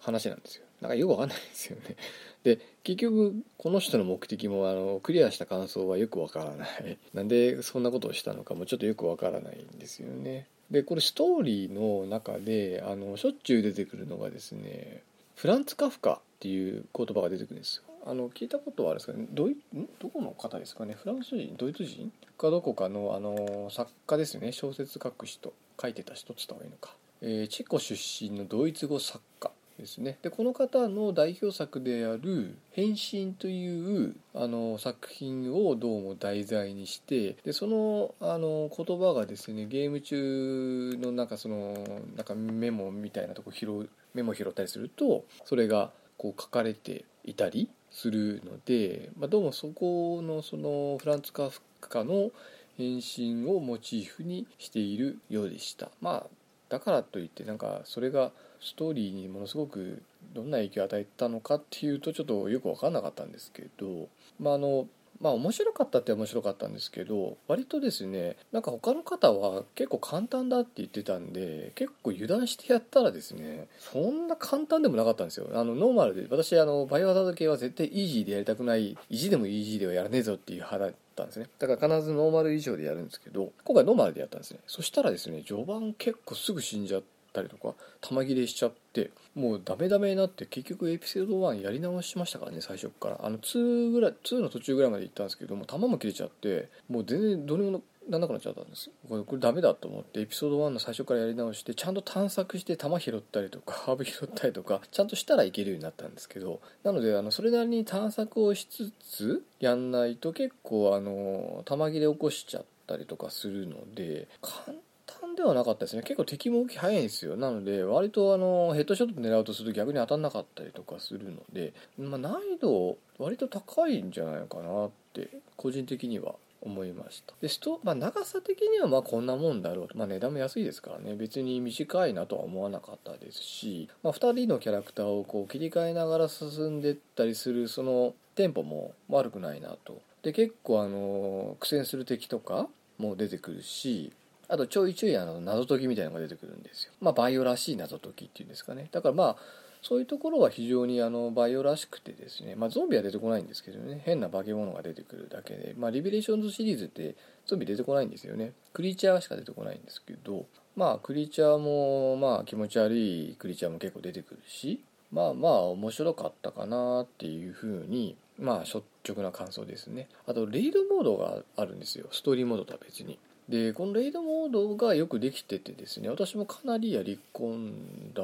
話なんですよ。なんかよくわかんないですよね。で結局この人の目的もあのクリアした感想はよくわからない。なんでそんなことをしたのかもちょっとよくわからないんですよね。でこれストーリーの中であのしょっちゅう出てくるのがですねフランツ・カフカっていう言葉が出てくるんですよ。あの聞いたことはあるんですかねどいどこの方ですかね？フランス人？ドイツ人？かどこかのあの作家ですよね。小説書く人。書いてた人っつった方がいいのか、えー、チェコ出身のドイツ語作家。ですね。でこの方の代表作である「変身」というあの作品をどうも題材にしてでそのあの言葉がですねゲーム中のなんかそのなんかメモみたいなとこ拾うメモ拾ったりするとそれがこう書かれていたりするので、まあ、どうもそこのそのフランツ・カフカの変身をモチーフにしているようでした。まあだからといってなんかそれがストーリーにものすごくどんな影響を与えたのかっていうとちょっとよく分かんなかったんですけどまああのまあ面白かったって面白かったんですけど割とですねなんか他の方は結構簡単だって言ってたんで結構油断してやったらですねそんな簡単でもなかったんですよ。あのノーマルで私あのバイオハザード系は絶対イージーでやりたくない意地でもイージーではやらねえぞっていう派だったんですね。だから必ずノーマル以上でやるんですけど今回ノーマルでやったんですね。そしたらですね序盤結構すぐ死んじゃってったりとか玉切れしちゃってもうダメダメになって結局エピソード1やり直しましたからね最初から。あの2ぐらい2の途中ぐらいまで行ったんですけども弾も切れちゃってもう全然どうにもなんなくなっちゃったんです。これこれダメだと思ってエピソード1の最初からやり直してちゃんと探索して弾拾ったりとか ハーブ拾ったりとかちゃんとしたらいけるようになったんですけどなのであのそれなりに探索をしつつやんないと結構あの弾切れ起こしちゃったりとかするので簡単ではなかったですね。結構敵も動き早いんですよ。なので割とあのヘッドショット狙うとすると逆に当たんなかったりとかするので、まあ、難易度割と高いんじゃないかなって個人的には思いました。でスト、まあ、長さ的にはまあこんなもんだろう、まあ、値段も安いですからね。別に短いなとは思わなかったですし、まあ、2人のキャラクターをこう切り替えながら進んでったりするそのテンポも悪くないなと。で結構あの苦戦する敵とかも出てくるしあとちょいちょいあの謎解きみたいなのが出てくるんですよ。まあバイオらしい謎解きっていうんですかね。だからまあそういうところは非常にあのバイオらしくてですね、まあ、ゾンビは出てこないんですけどね。変な化け物が出てくるだけで、まあ、リベレーションズシリーズってゾンビ出てこないんですよね。クリーチャーしか出てこないんですけど。まあクリーチャーもまあ気持ち悪いクリーチャーも結構出てくるし。まあまあ面白かったかなっていうふうにまあ率直な感想ですね。あとレイドモードがあるんですよ。ストーリーモードとは別に。でこのレイドモードがよくできててですね私もかなりやり込んだ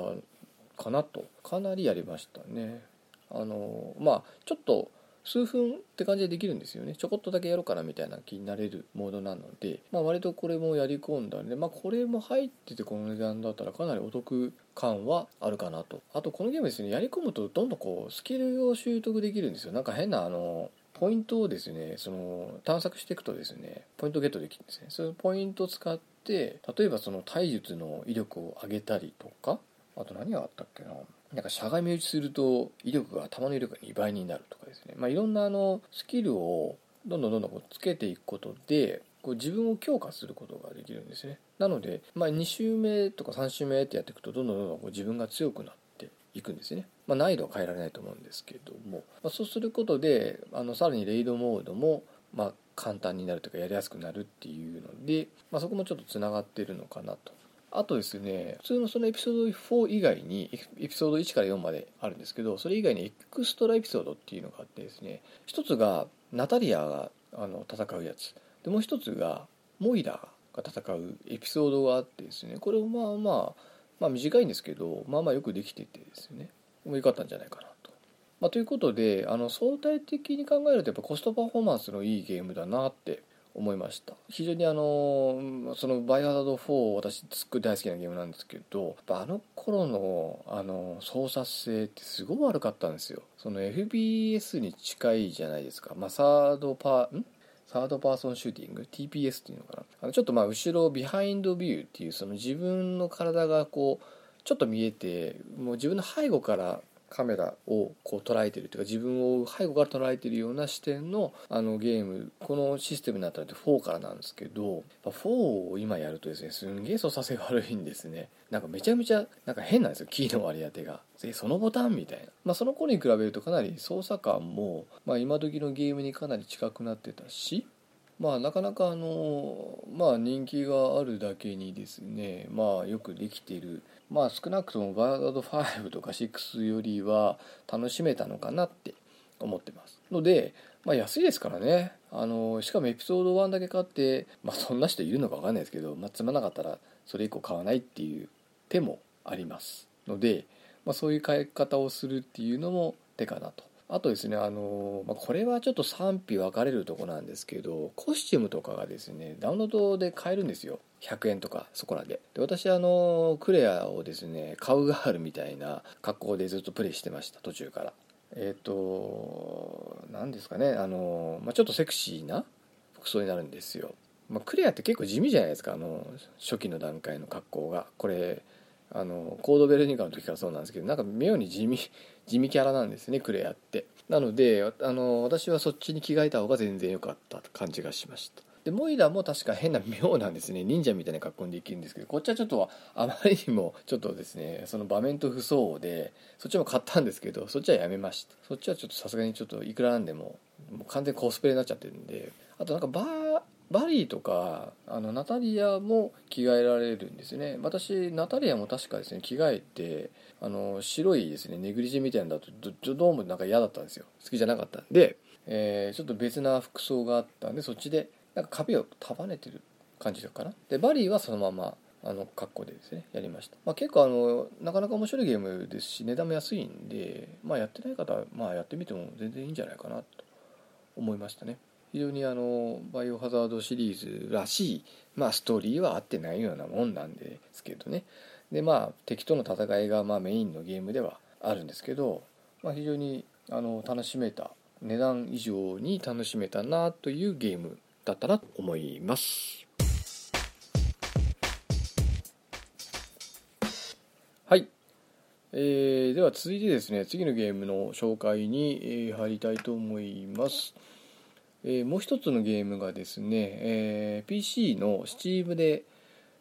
かなとかなりやりましたね。あのまあちょっと数分って感じでできるんですよね。ちょこっとだけやろうかなみたいな気になれるモードなので、まあ、割とこれもやり込んだんで、まあ、これも入っててこの値段だったらかなりお得感はあるかなと。あとこのゲームですねやり込むとどんどんこうスキルを習得できるんですよ。なんか変なあのポイントをですねその探索していくとですねポイントゲットできるんですね。そのポイントを使って例えばその体術の威力を上げたりとかあと何があったっけな。なんかしゃがみ打ちすると威力が弾の威力が2倍になるとかですね、まあ、いろんなあのスキルをどんどんどんどんこうつけていくことでこう自分を強化することができるんですね。なので、まあ、2周目とか3周目ってやっていくとどんどんどんどんこう自分が強くなっていくんですね、まあ、難易度は変えられないと思うんですけども、まあ、そうすることであのさらにレイドモードもまあ簡単になるというかやりやすくなるっていうので、まあ、そこもちょっとつながってるのかなと。あとですね普通のそのエピソード4以外にエピソード1から4まであるんですけどそれ以外にエクストラエピソードっていうのがあってですね一つがナタリアがあの戦うやつ。でもう一つがモイラが戦うエピソードがあってですねこれもまあまあまあ短いんですけどまあまあよくできててですね。良かったんじゃないかなと。まあ、ということであの相対的に考えるとやっぱコストパフォーマンスのいいゲームだなって思いました。非常にあのそのバイオハザード4私すっごい大好きなゲームなんですけどあの頃のあの操作性ってすごい悪かったんですよ。その FPS に近いじゃないですか、まあ、サードパーん？サードパーソンシューティング？TPS っていうのかな。あのちょっとまあ後ろビハインドビューっていうその自分の体がこうちょっと見えてもう自分の背後からカメラをこう捉えてるというか自分を背後から捉えてるような視点のあのゲームこのシステムになったのって4からなんですけど4を今やるとですねすんげえ操作性悪いんですね。なんかめちゃめちゃなんか変なんですよキーの割り当てが。えそのボタンみたいな、まあ、その頃に比べるとかなり操作感も、まあ、今時のゲームにかなり近くなってたしまあなかなかあのまあ人気があるだけにですねまあよくできている。まあ少なくともバード5とか6よりは楽しめたのかなって思ってます。のでまあ安いですからね。あのしかもエピソード1だけ買ってまあそんな人いるのか分かんないですけど、まあ、つまなかったらそれ以降買わないっていう手もあります。ので、まあ、そういう買い方をするっていうのも手かなとあとですねあの、まあ、これはちょっと賛否分かれるとこなんですけどコスチュームとかがですねダウンロードで買えるんですよ。100円とかそこらで。で私あのクレアをですねカウガールみたいな格好でずっとプレイしてました途中から。えっ、ー、と何ですかねあの、まあ、ちょっとセクシーな服装になるんですよ、まあ、クレアって結構地味じゃないですかあの初期の段階の格好が。これあのコードベルニカの時からそうなんですけどなんか妙に地味 地味キャラなんですねクレアって。なのであの私はそっちに着替えた方が全然良かった感じがしました。でモイラも確か変な妙なんですね。忍者みたいな格好にできるんですけどこっちはちょっとあまりにもちょっとですねその場面と不相応でそっちも買ったんですけどそっちはやめました。そっちはちょっとさすがにちょっといくらなんでももう完全コスプレになっちゃってるんであとなんかバーバリーとかあのナタリアも着替えられるんですね。私ナタリアも確かですね着替えてあの白いですねネグリジェみたいなのだとどうもなんか嫌だったんですよ。好きじゃなかったんで、えー、ちょっと別な服装があったんでそっちでなんか髪を束ねてる感じかな。でバリーはそのままあの格好でですねやりました、まあ、結構あのなかなか面白いゲームですし値段も安いんで、まあ、やってない方は、まあ、やってみても全然いいんじゃないかなと思いましたね。非常にあのバイオハザードシリーズらしい、まあ、ストーリーは合ってないようなもんなんですけどね。でまあ敵との戦いがまあメインのゲームではあるんですけど、まあ、非常にあの楽しめた値段以上に楽しめたなというゲームだったなと思います。はい、えー、では続いてですね次のゲームの紹介に、入りたいと思います、えー、もう一つのゲームがですね、えー、PC の Steam で、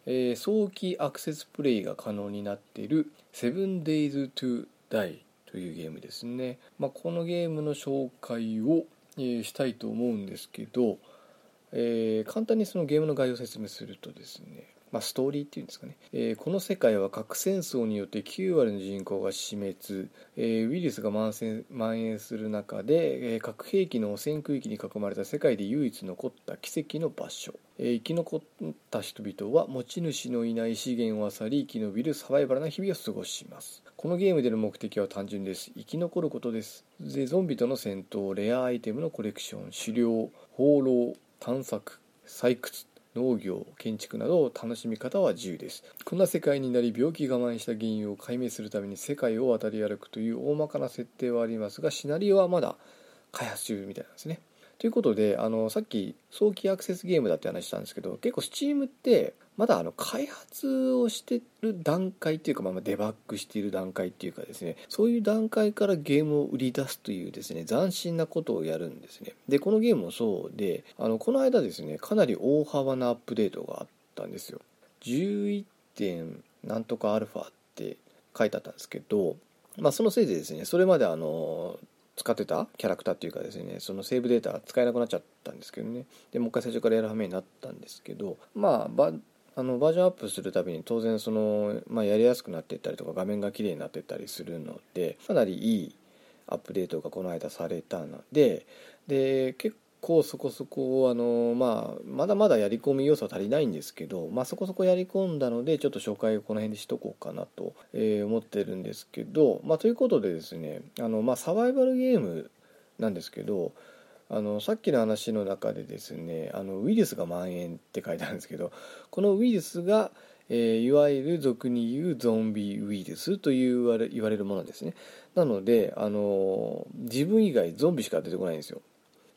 えー、早期アクセスプレイが可能になっている 7days to die というゲームですね、まあ、このゲームの紹介を、え、したいと思うんですけど、え、簡単にそのゲームの概要を説明するとですねまあ、ストーリーっていうんですかね、えー、この世界は核戦争によって9割の人口が死滅、えー、ウイルスが蔓延する中で、えー、核兵器の汚染区域に囲まれた世界で唯一残った奇跡の場所、えー、生き残った人々は持ち主のいない資源を漁り生き延びるサバイバルな日々を過ごします。このゲームでの目的は単純です。生き残ることです。でゾンビとの戦闘レアアイテムのコレクション狩猟放浪探索採掘農業建築など楽しみ方は自由です。こんな世界になり病気我慢した原因を解明するために世界を渡り歩くという大まかな設定はありますがシナリオはまだ開発中みたいなんですね。ということであのさっき早期アクセスゲームだって話したんですけど結構 Steam ってまだあの開発をしてる段階っていうか、まあ、デバッグしている段階っていうかですねそういう段階からゲームを売り出すというですね斬新なことをやるんですね。でこのゲームもそうであのこの間ですねかなり大幅なアップデートがあったんですよ。11点なんとかアルファって書いてあったんですけどまあそのせいでですねそれまであの使ってたキャラクターっていうかですねそのセーブデータ使えなくなっちゃったんですけどね。でもう一回最初からやるはめになったんですけどまああのバージョンアップするたびに当然その、まあ、やりやすくなっていったりとか画面が綺麗になっていったりするのでかなりいいアップデートがこの間されたのでで結構そこそこあの、まあ、まだまだやり込み要素は足りないんですけど、まあ、そこそこやり込んだのでちょっと紹介をこの辺でしとこうかなと、え、思ってるんですけど、まあ、ということでですねあの、まあ、サバイバルゲームなんですけどあのさっきの話の中でですねあのウイルスが蔓延って書いてあるんですけどこのウイルスが、えー、いわゆる俗に言うゾンビウイルスと言われ言われるものですね。なのであの自分以外ゾンビしか出てこないんですよ。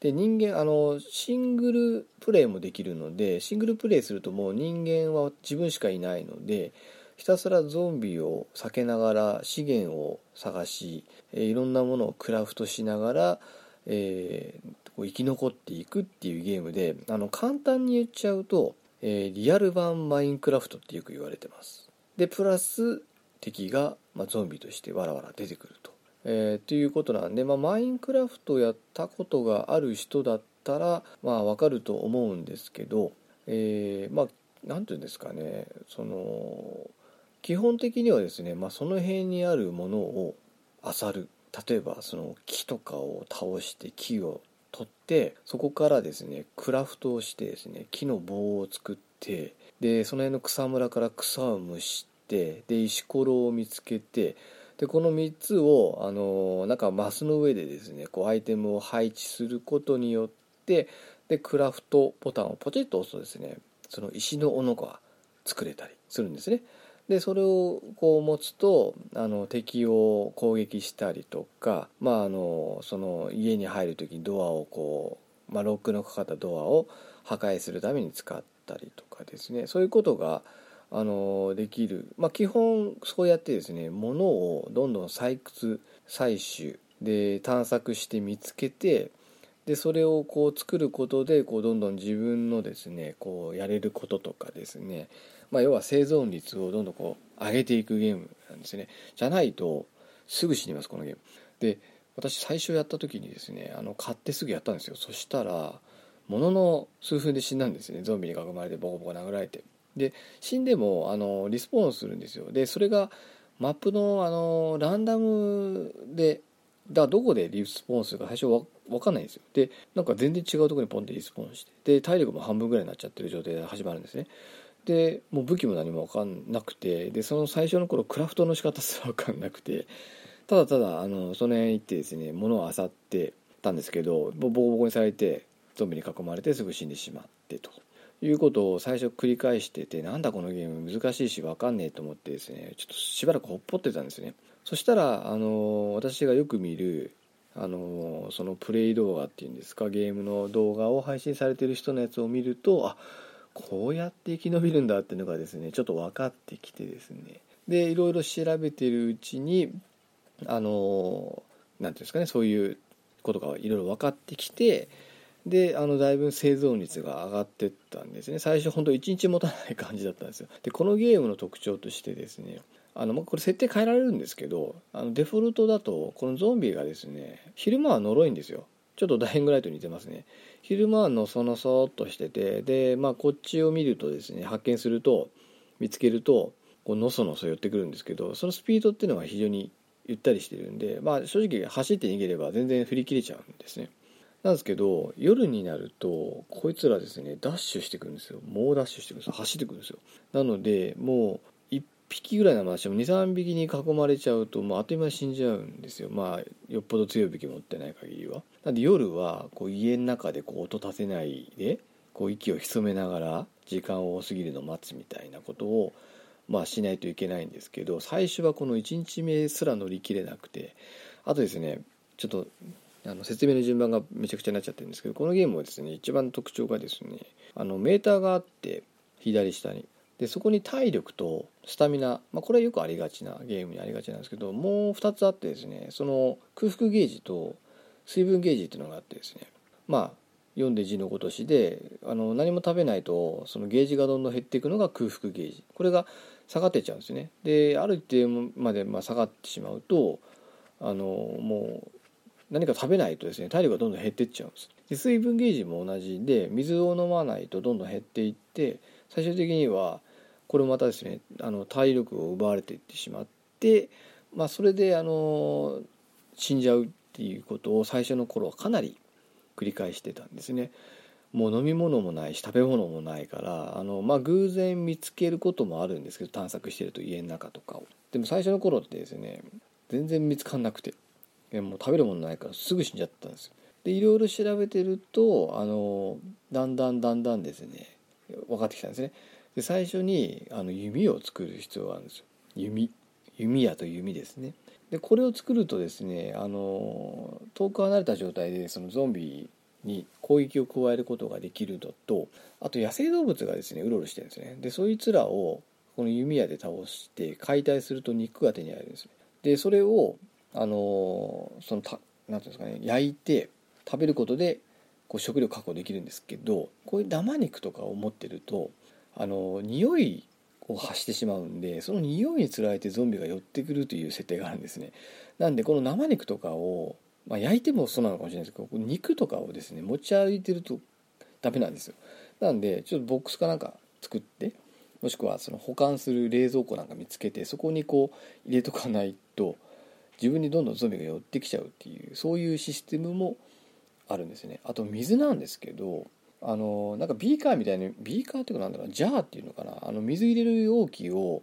で人間あのシングルプレイもできるのでシングルプレイするともう人間は自分しかいないのでひたすらゾンビを避けながら資源を探し、えいろんなものをクラフトしながら、えー、こう生き残っていくっていうゲームであの簡単に言っちゃうと、えー、リアル版マインクラフトってよく言われてます。でプラス敵が、まあ、ゾンビとしてわらわら出てくると、えー、ということなんで、まあ、マインクラフトやったことがある人だったらまあわかると思うんですけど、えー、まあ何て言うんですかねその基本的にはですね、まあ、その辺にあるものを漁る。例えばその木とかを倒して木を取ってそこからですねクラフトをしてですね木の棒を作ってでその辺の草むらから草を蒸してで石ころを見つけてでこの3つをあのなんかマスの上でですねこうアイテムを配置することによってでクラフトボタンをポチッと押すとですねその石の斧が作れたりするんですね。でそれをこう持つとあの敵を攻撃したりとか、まあ、あのその家に入る時にドアをこう、まあ、ロックのかかったドアを破壊するために使ったりとかですねそういうことがあのできる、まあ、基本そうやってですね物をどんどん採掘採取で探索して見つけてでそれをこう作ることでこうどんどん自分のですねこうやれることとかですねまあ、要は生存率をどんどんこう上げていくゲームなんですね。じゃないとすぐ死にますこのゲーム。で私最初やった時にですねあの買ってすぐやったんですよ。そしたらものの数分で死んだんですね。ゾンビに囲まれてボコボコ殴られて。で死んでもあのリスポーンするんですよ。でそれがマップのあのランダムでだどこでリスポーンするか最初わ分かんないんですよ。でなんか全然違うところにポンってリスポーンしてで体力も半分ぐらいになっちゃってる状態で始まるんですね。でもう武器も何も分かんなくてでその最初の頃クラフトの仕方すら分かんなくてただただあのその辺行ってですね物を漁ってたんですけどボコボコにされてゾンビに囲まれてすぐ死んでしまってと。いうことを最初繰り返しててなんだこのゲーム難しいし分かんねえと思ってですねちょっとしばらくほっぽってたんですね。そしたらあの私がよく見るあのそのプレイ動画っていうんですかゲームの動画を配信されてる人のやつを見るとあこうやって生き延びるんだっていうのがですねちょっと分かってきてですね。でいろいろ調べてるうちにあの何ていうんですかねそういうことがいろいろ分かってきてであのだいぶ生存率が上がってったんですね。最初本当1日持たない感じだったんですよ。でこのゲームの特徴としてですねあのこれ設定変えられるんですけどあのデフォルトだとこのゾンビがですね昼間は呪いんですよ。ちょっとダイイングライトに似てますね。昼間はのそのそっとしててでまあこっちを見るとですね発見すると見つけるとこうのそのそ寄ってくるんですけどそのスピードっていうのが非常にゆったりしてるんでまあ正直走って逃げれば全然振り切れちゃうんですね。なんですけど夜になるとこいつらですねダッシュしてくるんですよ。猛ダッシュしてくるんですよ。走ってくるんですよ。なのでもう1匹ぐらいの話も23匹に囲まれちゃうともうあっという間に死んじゃうんですよ。まあよっぽど強い武器持ってない限りは。なんで夜はこう家の中でこう音立てないでこう息を潜めながら時間を過ぎるのを待つみたいなことをまあしないといけないんですけど最初はこの1日目すら乗り切れなくてあとですねちょっとあの説明の順番がめちゃくちゃになっちゃってるんですけどこのゲームはですね一番特徴がですねあのメーターがあって左下に。でそこに体力とスタミナ、まあ、これはよくありがちなゲームにありがちなんですけどもう2つあってですねその空腹ゲージと水分ゲージっていうのがあってですね。まあ読んで字のごとしであの何も食べないとそのゲージがどんどん減っていくのが空腹ゲージ。これが下がってっちゃうんですね。である一定までま下がってしまうとあのもう何か食べないとですね体力がどんどん減っていっちゃうんです。で水分ゲージも同じで水を飲まないとどんどん減っていって最終的にはこれまたですねあの体力を奪われていってしまって、まあ、それであの死んじゃうっていうことを最初の頃はかなり繰り返してたんですね。もう飲み物もないし食べ物もないからあの、まあ、偶然見つけることもあるんですけど探索してると家の中とかを。でも最初の頃ってですね全然見つかんなくて。もう食べるものないからすぐ死んじゃったんですよ。でいろいろ調べてるとあのだんだんだんだんですね分かってきたんですね。で最初にあの弓を作る必要があるんですよ。弓弓矢と弓ですね。でこれを作るとですねあの遠く離れた状態でそのゾンビに攻撃を加えることができるのとあと野生動物がですねうろうろしてるんですね。でそいつらをこの弓矢で倒して解体すると肉が手に入るんですね。でそれをあのそのたなんていうんですかね焼いて食べることでこう食料確保できるんですけどこういう生肉とかを持ってるとあの匂いを発してしまうんでその匂いにつられてゾンビが寄ってくるという設定があるんですね。なんでこの生肉とかを、まあ、焼いてもそうなのかもしれないですけど肉とかをですね持ち歩いてるとダメなんですよ。なんでちょっとボックスかなんか作ってもしくはその保管する冷蔵庫なんか見つけてそこにこう入れとかないと自分にどんどんゾンビが寄ってきちゃうっていうそういうシステムもあるんですね。あと水なんですけどあのなんかビーカーみたいなビーカーっていうかなんだろうジャーっていうのかなあの水入れる容器を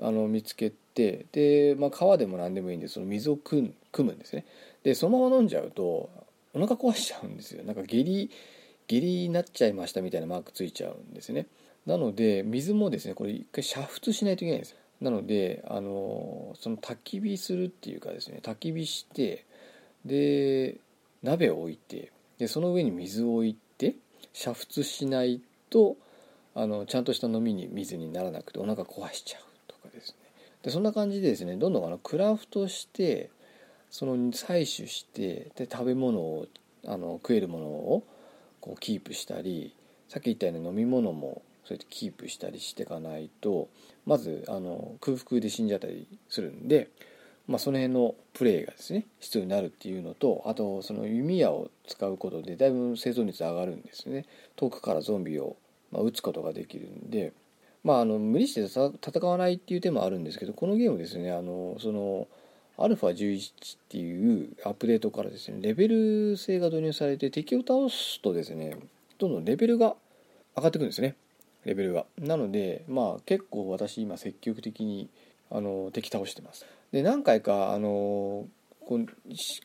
あの見つけてで、まあ、川でも何でもいいんでその水を汲む汲むんですね。でそのまま飲んじゃうとお腹壊しちゃうんですよ。なんか下痢下痢になっちゃいましたみたいなマークついちゃうんですね。なので水もですねこれ一回煮沸しないといけないんです。なのであのその焚き火するっていうかですね焚き火してで鍋を置いてでその上に水を置いて煮沸しないとあのちゃんとした飲みに水にならなくてお腹壊しちゃうとかですね。でそんな感じでですねどんどんあのクラフトしてその採取してで食べ物をあの食えるものをこうキープしたりさっき言ったように飲み物もそうやってキープしたりしていかないとまずあの空腹で死んじゃったりするんでまあ、その辺のプレーがですね必要になるっていうのとあとその弓矢を使うことでだいぶ生存率上がるんですね。遠くからゾンビを、まあ、撃つことができるんでまああの無理して戦わないっていう手もあるんですけどこのゲームですねあのそのアルファ11っていうアップデートからですねレベル性が導入されて敵を倒すとですねどんどんレベルが上がってくるんですね。レベルがなのでまあ結構私今積極的にあの敵倒してます。で何回かあのこう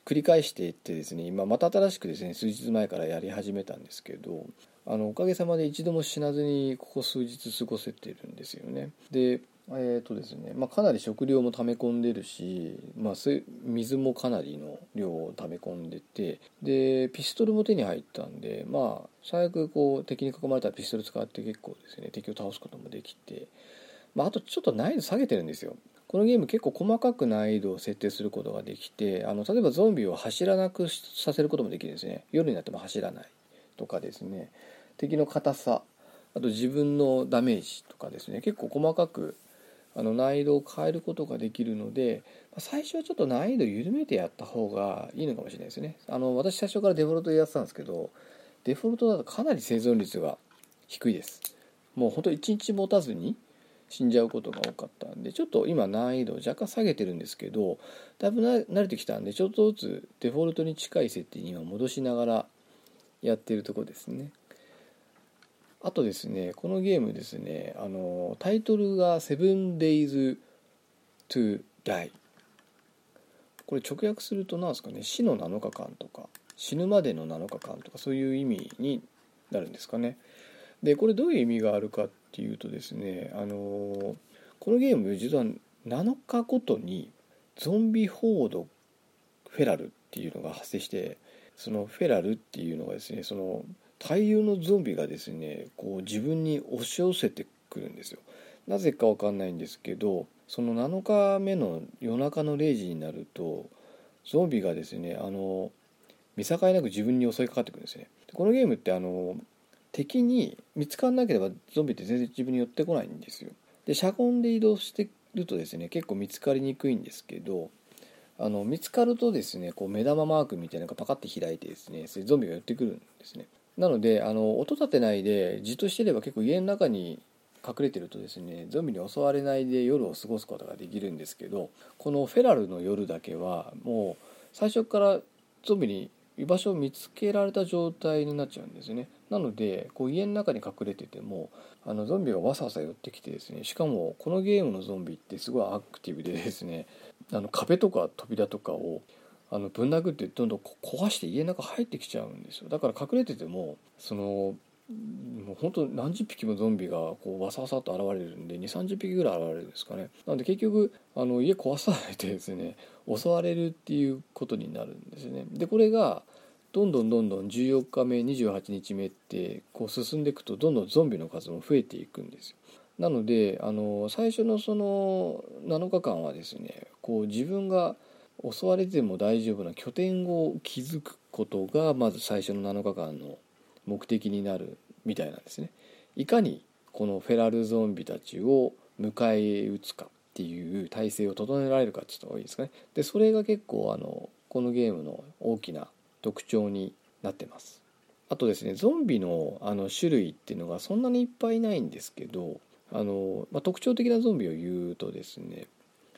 繰り返していってですね今また新しくですね数日前からやり始めたんですけどあのおかげさまで一度も死なずにここ数日過ごせてるんですよね。でえーとですねまあ、かなり食料も溜め込んでるし、まあ、水もかなりの量を溜め込んでてでピストルも手に入ったんでまあ最悪こう敵に囲まれたらピストル使って結構ですね敵を倒すこともできて、まあ、あとちょっと難易度下げてるんですよ。このゲーム結構細かく難易度を設定することができてあの例えばゾンビを走らなくさせることもできるんですね。夜になっても走らないとかですね。敵の硬さあと自分のダメージとかですね。結構細かくあの難易度を変えることができるので最初はちょっと難易度緩めてやった方がいいのかもしれないですね。あの私最初からデフォルトでやってたんですけどデフォルトだとかなり生存率が低いです。もうほんと1日持たずに死んじゃうことが多かったんでちょっと今難易度を若干下げてるんですけどだいぶ慣れてきたんでちょっとずつデフォルトに近い設定には戻しながらやってるとこですね。あとですねこのゲームですねあのタイトルが「7days to die」これ直訳すると何ですかね死の7日間とか死ぬまでの7日間とかそういう意味になるんですかね。でこれどういう意味があるかっていうとですねあのこのゲーム実は7日ごとにゾンビホードフェラルっていうのが発生してそのフェラルっていうのがですねその大量のゾンビがですねこう自分に押し寄せてくるんですよ。なぜかわかんないんですけどその7日目の夜中の0時になるとゾンビがですねあの見境なく自分に襲いかかってくるんですね。このゲームってあの敵に見つからなければゾンビって全然自分に寄ってこないんですよ。でシャゴンで移動してるとですね結構見つかりにくいんですけどあの見つかるとですねこう目玉マークみたいなのがパカッて開いてですねそれゾンビが寄ってくるんですね。なのであの音立てないでじっとしてれば結構家の中に隠れてるとですねゾンビに襲われないで夜を過ごすことができるんですけどこのフェラルの夜だけはもう最初からゾンビに居場所を見つけられた状態になっちゃうんですね。なのでこう家の中に隠れててもあのゾンビがわさわさ寄ってきてですねしかもこのゲームのゾンビってすごいアクティブでですねあの壁とか扉とかをあのぶん殴ってどんどん壊して家の中入ってきちゃうんですよ。だから隠れててもそのもう本当何十匹もゾンビがこうわさわさと現れるんで2 3 0匹ぐらい現れるんですかね。なので結局あの家壊さないでですね襲われるっていうことになるんですね。でこれがどんどんどんどん14日目28日目ってこう進んでいくとどんどんゾンビの数も増えていくんですよ。なのであの最初のその7日間はですねこう自分が襲われても大丈夫な拠点を築くことがまず最初の7日間の目的になるみたいなんですね。いかにこのフェラルゾンビたちを迎え撃つかっていう体制を整えられるかって言った方がいいですかね。でそれが結構あのこのゲームの大きな特徴になってます。あとですねゾンビのあの種類っていうのがそんなにいっぱいないんですけどあの、まあ、特徴的なゾンビを言うとですね、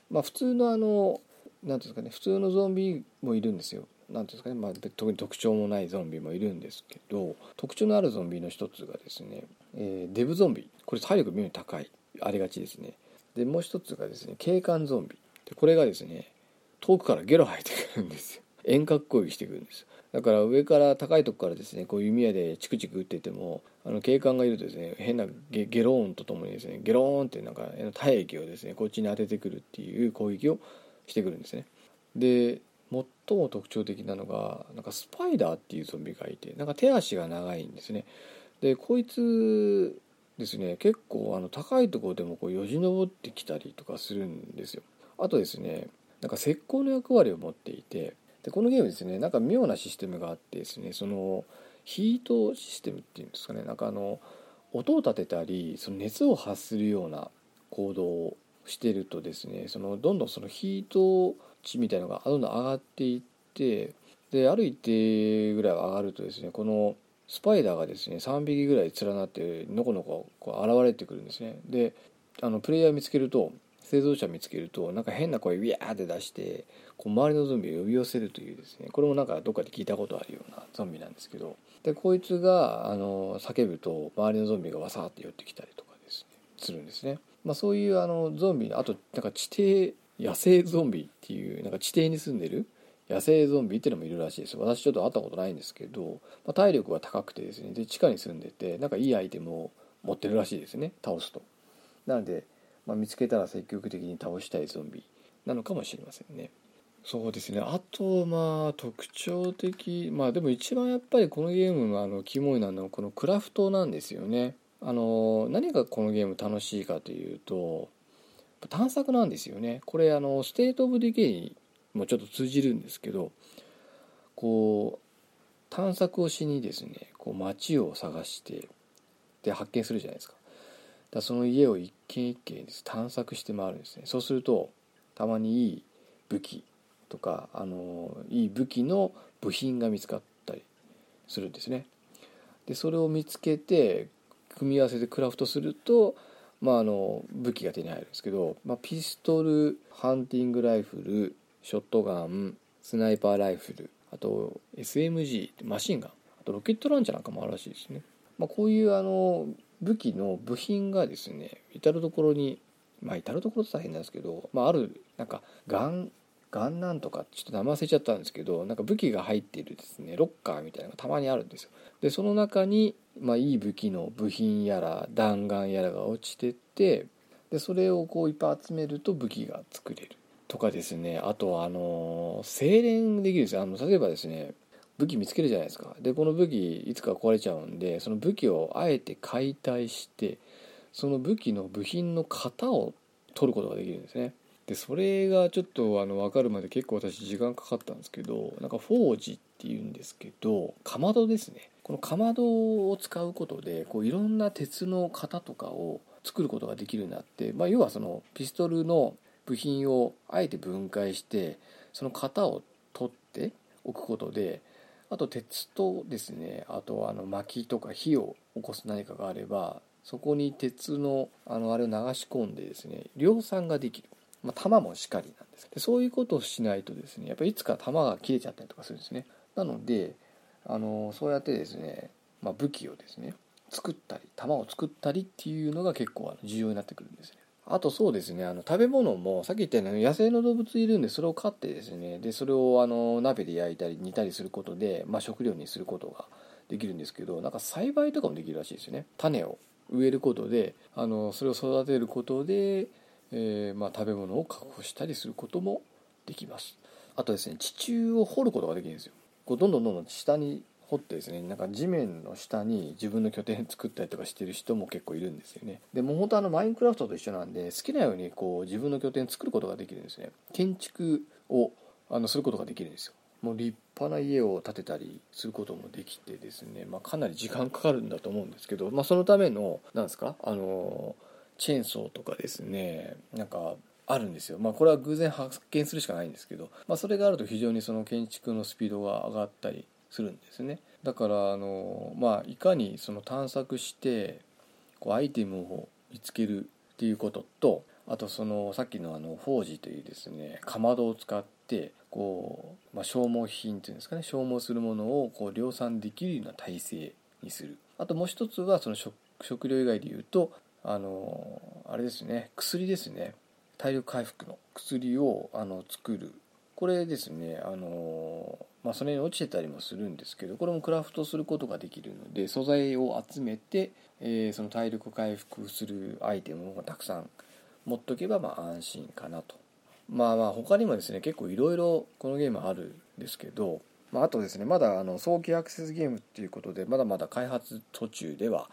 まあ、普通のあの何ていうんですかね普通のゾンビもいるんですよ。何ていうんですかね、まあ、特に特徴もないゾンビもいるんですけど特徴のあるゾンビの一つがですね、えー、デブゾンビ。これ体力妙に高い。ありがちですね。でもう一つがですね警官ゾンビ。でこれがですね遠くからゲロ吐いてくるんですよ。遠隔攻撃してくるんですだから上から高いとこからですねこう弓矢でチクチク撃っててもあの警官がいるとですね変なゲゲローンとともにですねゲローンってなんか体液をですねこっちに当ててくるっていう攻撃をしてくるんですね。で最も特徴的なのがなんかスパイダーっていうゾンビがいてなんか手足が長いんですね。でこいつですね結構あの高いところでもこうよじ登ってきたりとかするんですよ。あとですねなんか石膏の役割を持っていてでこのゲームですねなんか妙なシステムがあってですねそのヒートシステムっていうんですかねなんかあの音を立てたりその熱を発するような行動してるとですねそのどんどんそのヒート値みたいのがどんどん上がっていってで歩いてぐらい上がるとですねこのスパイダーがですね3匹ぐらい連なってのこのここう現れてくるんですね。であのプレイヤー見つけると製造者見つけるとなんか変な声ウィヤーって出してこう周りのゾンビを呼び寄せるというですねこれもなんかどっかで聞いたことあるようなゾンビなんですけどでこいつがあの叫ぶと周りのゾンビがわさーって寄ってきたりとかですねするんですね、まあ、そういうあのゾンビあとなんか地底野生ゾンビっていうなんか地底に住んでる野生ゾンビっていうのもいるらしいです私ちょっと会ったことないんですけど、まあ、体力が高くてですねで地下に住んでてなんかいいアイテムを持ってるらしいですね倒すとなのでまあ、見つけたら積極的に倒したいゾンビなのかもしれませんね。そうですねあとまあ特徴的まあでも一番やっぱりこのゲームのあの肝になるのはこのクラフトなんですよね。あの何がこのゲーム楽しいかというと探索なんですよね。これあのステート・オブ・ディケイにもちょっと通じるんですけどこう探索をしにですねこう街を探してで発見するじゃないですか。だその家を一軒一軒探索して回るんですねそうするとたまにいい武器とかあのいい武器の部品が見つかったりするんですねでそれを見つけて組み合わせてクラフトすると、まあ、あの武器が手に入るんですけど、まあ、ピストルハンティングライフルショットガンスナイパーライフルあと SMG マシンガンあとロケットランチャーなんかもあるらしいですね、まあ、こういうあの武器の部品がですね至る所にまあ至る所大変なんですけど、まあ、あるなんかガンガンなんとかちょっと名前忘れちゃったんですけどなんか武器が入っているですねロッカーみたいなのがたまにあるんですよ。でその中に、まあ、いい武器の部品やら弾丸やらが落ちてってでそれをこういっぱい集めると武器が作れるとかですね。あとはあの精錬できるんですよ。あの例えばですね武器見つけるじゃないですか。でこの武器いつか壊れちゃうんでその武器をあえて解体してその武器の部品の型を取ることができるんですね。でそれがちょっとあの分かるまで結構私時間かかったんですけどなんかフォージっていうんですけどかまどですね。このかまどを使うことでこういろんな鉄の型とかを作ることができるようになって、まあ、要はそのピストルの部品をあえて分解してその型を取っておくことであと鉄とですねあとあの薪とか火を起こす何かがあればそこに鉄のあのあれを流し込んでですね量産ができる、まあ、弾もしかりなんですでそういうことをしないとですねやっぱりいつか弾が切れちゃったりとかするんですね。なのであのそうやってですね、まあ、武器をですね作ったり弾を作ったりっていうのが結構重要になってくるんですね。あとそうですねあの食べ物もさっき言ったように野生の動物いるんでそれを飼ってですねでそれをあの鍋で焼いたり煮たりすることで、まあ、食料にすることができるんですけどなんか栽培とかもできるらしいですよね。種を植えることであのそれを育てることで、えー、まあ、食べ物を確保したりすることもできます。あとですね地中を掘ることができるんですよ。こうどんどんどんどん下に掘ってですねなんか地面の下に自分の拠点作ったりとかしてる人も結構いるんですよね。でも本当あのマインクラフトと一緒なんで好きなようにこう自分の拠点作ることができるんですね。建築をあのすることができるんですよ。もう立派な家を建てたりすることもできてですね、まあ、かなり時間かかるんだと思うんですけど、まあ、そのためのなんですか？あのチェーンソーとかですねなんかあるんですよ、まあ、これは偶然発見するしかないんですけど、まあ、それがあると非常にその建築のスピードが上がったりするんですね。だからあの、まあ、いかにその探索してこうアイテムを見つけるっていうこととあとそのさっきのあのフォージというですねかまどを使ってこう、まあ、消耗品っていうんですかね消耗するものをこう量産できるような体制にする。あともう一つはその食料以外でいうとあのあれですね薬ですね。体力回復の薬をあの作る。これですねあのまあ、それに落ちてたりもするんですけどこれもクラフトすることができるので素材を集めて、えー、その体力回復するアイテムをたくさん持っとけばまあ安心かなと。まあまあ他にもですね結構いろいろこのゲームあるんですけど、まあ、あとですねまだあの早期アクセスゲームっていうことでまだまだ開発途中では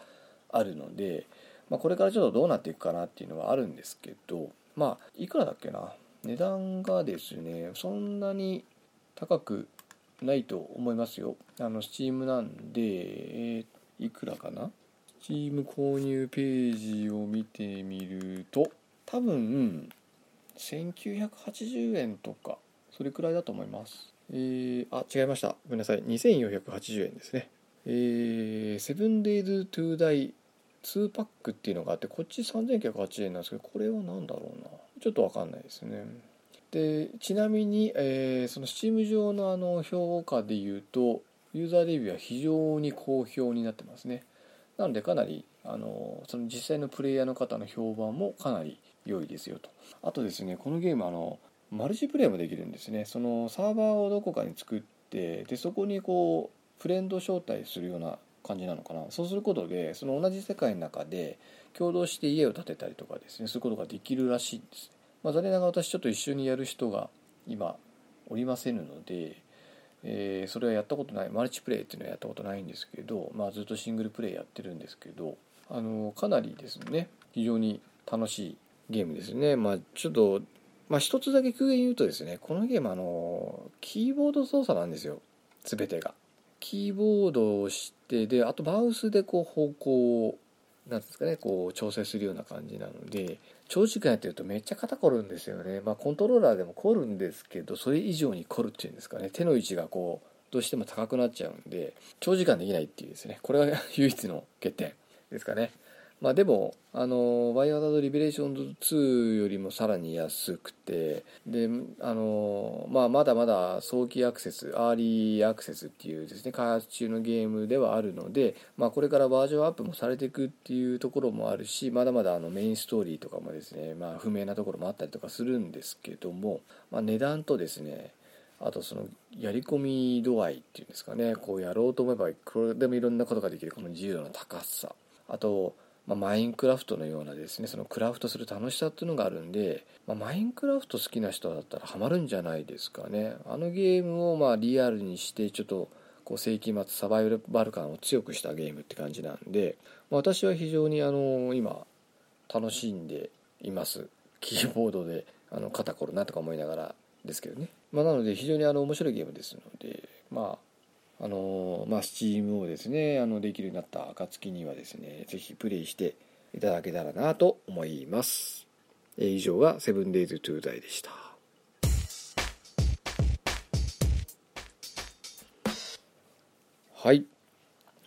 あるので、まあ、これからちょっとどうなっていくかなっていうのはあるんですけどまあいくらだっけな？値段がですねそんなに高くないと思いますよ。あの、Steam なんで、えー、いくらかな ?Steam 購入ページを見てみると、多分1980円とかそれくらいだと思います。えー、あ違いました。ごめんなさい。2480円ですね。えー、セブンデイズトゥーダイ2パックっていうのがあってこっち3980円なんですけどこれは何だろうな。ちょっと分かんないですね。でちなみに、えー、その Steam 上のあの評価でいうとユーザーレビューは非常に好評になってますね。なのでかなりあのその実際のプレイヤーの方の評判もかなり良いですよと。あとですねこのゲームあのマルチプレイもできるんですね。そのサーバーをどこかに作ってでそこにこうフレンド招待するような感じなのかな。そうすることでその同じ世界の中で共同して家を建てたりとかですねすることができるらしいんです、まあ、残念ながら私ちょっと一緒にやる人が今おりませんので、えー、それはやったことないマルチプレイっていうのはやったことないんですけど、まあ、ずっとシングルプレイやってるんですけどあのかなりですね非常に楽しいゲームですね。まあちょっとまあ一つだけ空言言うとですねこのゲームあのキーボード操作なんですよ。全てが。キーボードを押してであとマウスでこう方向をなんですかねこう調整するような感じなので長時間やってるとめっちゃ肩凝るんですよね。まあコントローラーでも凝るんですけどそれ以上に凝るっていうんですかね。手の位置がこうどうしても高くなっちゃうんで長時間できないっていうですね。これが唯一の欠点ですかね。まあでもあのワイヤードリベレーションズ2よりもさらに安くてであの、まあ、まだまだ早期アクセスアーリーアクセスっていうですね開発中のゲームではあるので、まあ、これからバージョンアップもされていくっていうところもあるしまだまだあのメインストーリーとかもですね、まあ、不明なところもあったりとかするんですけども、まあ、値段とですねあとそのやり込み度合いっていうんですかねこうやろうと思えばいくらでもいろんなことができるこの自由度の高さ。あとまあ、マインクラフトのようなですねそのクラフトする楽しさっていうのがあるんで、まあ、マインクラフト好きな人だったらハマるんじゃないですかね。あのゲームをまあリアルにしてちょっとこう世紀末サバイバル感を強くしたゲームって感じなんで、まあ、私は非常にあの今楽しんでいます。キーボードであの肩こるなとか思いながらですけどね、まあ、なので非常にあの面白いゲームですのでまああのまあ、Steam をですねあのできるようになった暁にはですねぜひプレイしていただけたらなと思います、え以上が 7days to die でした。はい。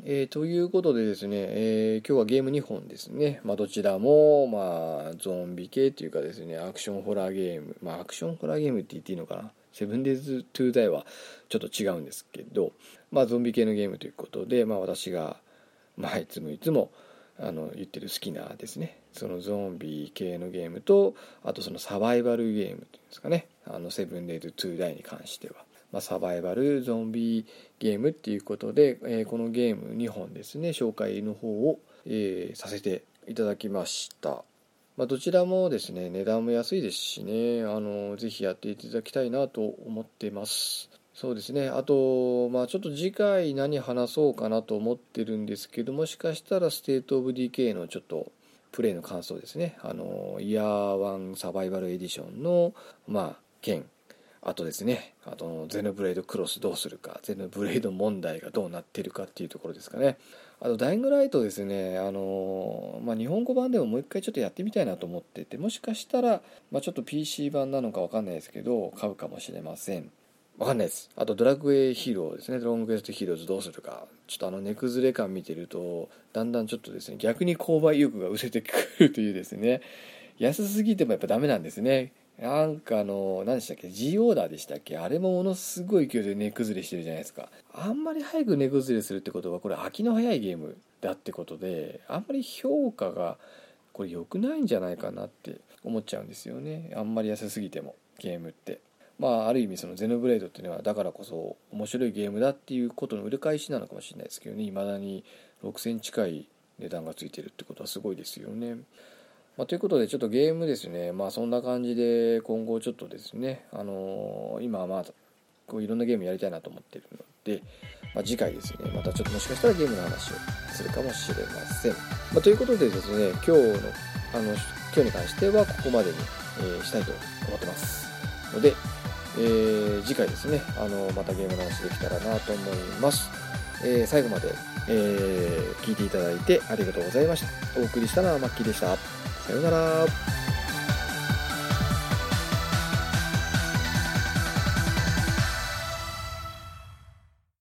えー、ということでですね、えー、今日はゲーム2本ですね、まあ、どちらも、まあ、ゾンビ系というかですねアクションホラーゲーム、まあ、アクションホラーゲームって言っていいのかな。セブンデイズ・トゥ・ダイはちょっと違うんですけど、まあ、ゾンビ系のゲームということで、まあ、私が、まあ、いつもいつもあの言ってる好きなですねそのゾンビ系のゲームとあとそのサバイバルゲームっていうんですかねあのセブンデイズ・トゥ・ダイに関しては、まあ、サバイバルゾンビゲームっていうことで、えー、このゲーム2本ですね紹介の方を、えー、させていただきました。まあ、どちらもですね値段も安いですしねあのぜひやっていただきたいなと思ってます。そうですね。あと、まあ、ちょっと次回何話そうかなと思ってるんですけどもしかしたらステート・オブ・ディケイのちょっとプレイの感想ですね。あのイヤーワンサバイバルエディションのまあ件。あとですねあとゼノブレードクロスどうするかゼノブレード問題がどうなってるかっていうところですかね。あとダイイングライトですね。あの、まあ、日本語版でももう一回ちょっとやってみたいなと思っててもしかしたら、まあ、ちょっと PC 版なのか分かんないですけど買うかもしれません。分かんないです。あとドラッグウェイヒーローですね。ドラゴンクエストヒーローズどうするか。ちょっとあの値崩れ感見てるとだんだんちょっとですね逆に購買意欲が失せてくるというですね。安すぎてもやっぱダメなんですね。なんかあの何でしたっけ？G オーダーでしたっけ？あれもものすごい勢いで値崩れしてるじゃないですか。あんまり早く値崩れするってことはこれ飽きの早いゲームだってことであんまり評価がこれ良くないんじゃないかなって思っちゃうんですよね。あんまり安すぎてもゲームって。まあある意味そのゼノブレードっていうのはだからこそ面白いゲームだっていうことの売り返しなのかもしれないですけどね。いまだに6000近い値段がついてるってことはすごいですよね。まあ、ということでちょっとゲームですね。まあそんな感じで今後ちょっとですねあのー、今まあこういろんなゲームやりたいなと思ってるので、まあ、次回ですねまたちょっともしかしたらゲームの話をするかもしれません、まあ、ということでですね今日のあの今日に関してはここまでに、えー、したいと思ってます。ので、えー、次回ですねあのまたゲームの話できたらなと思います、えー、最後まで、えー、聞いていただいてありがとうございました。お送りしたのはマッキーでした。さようなら。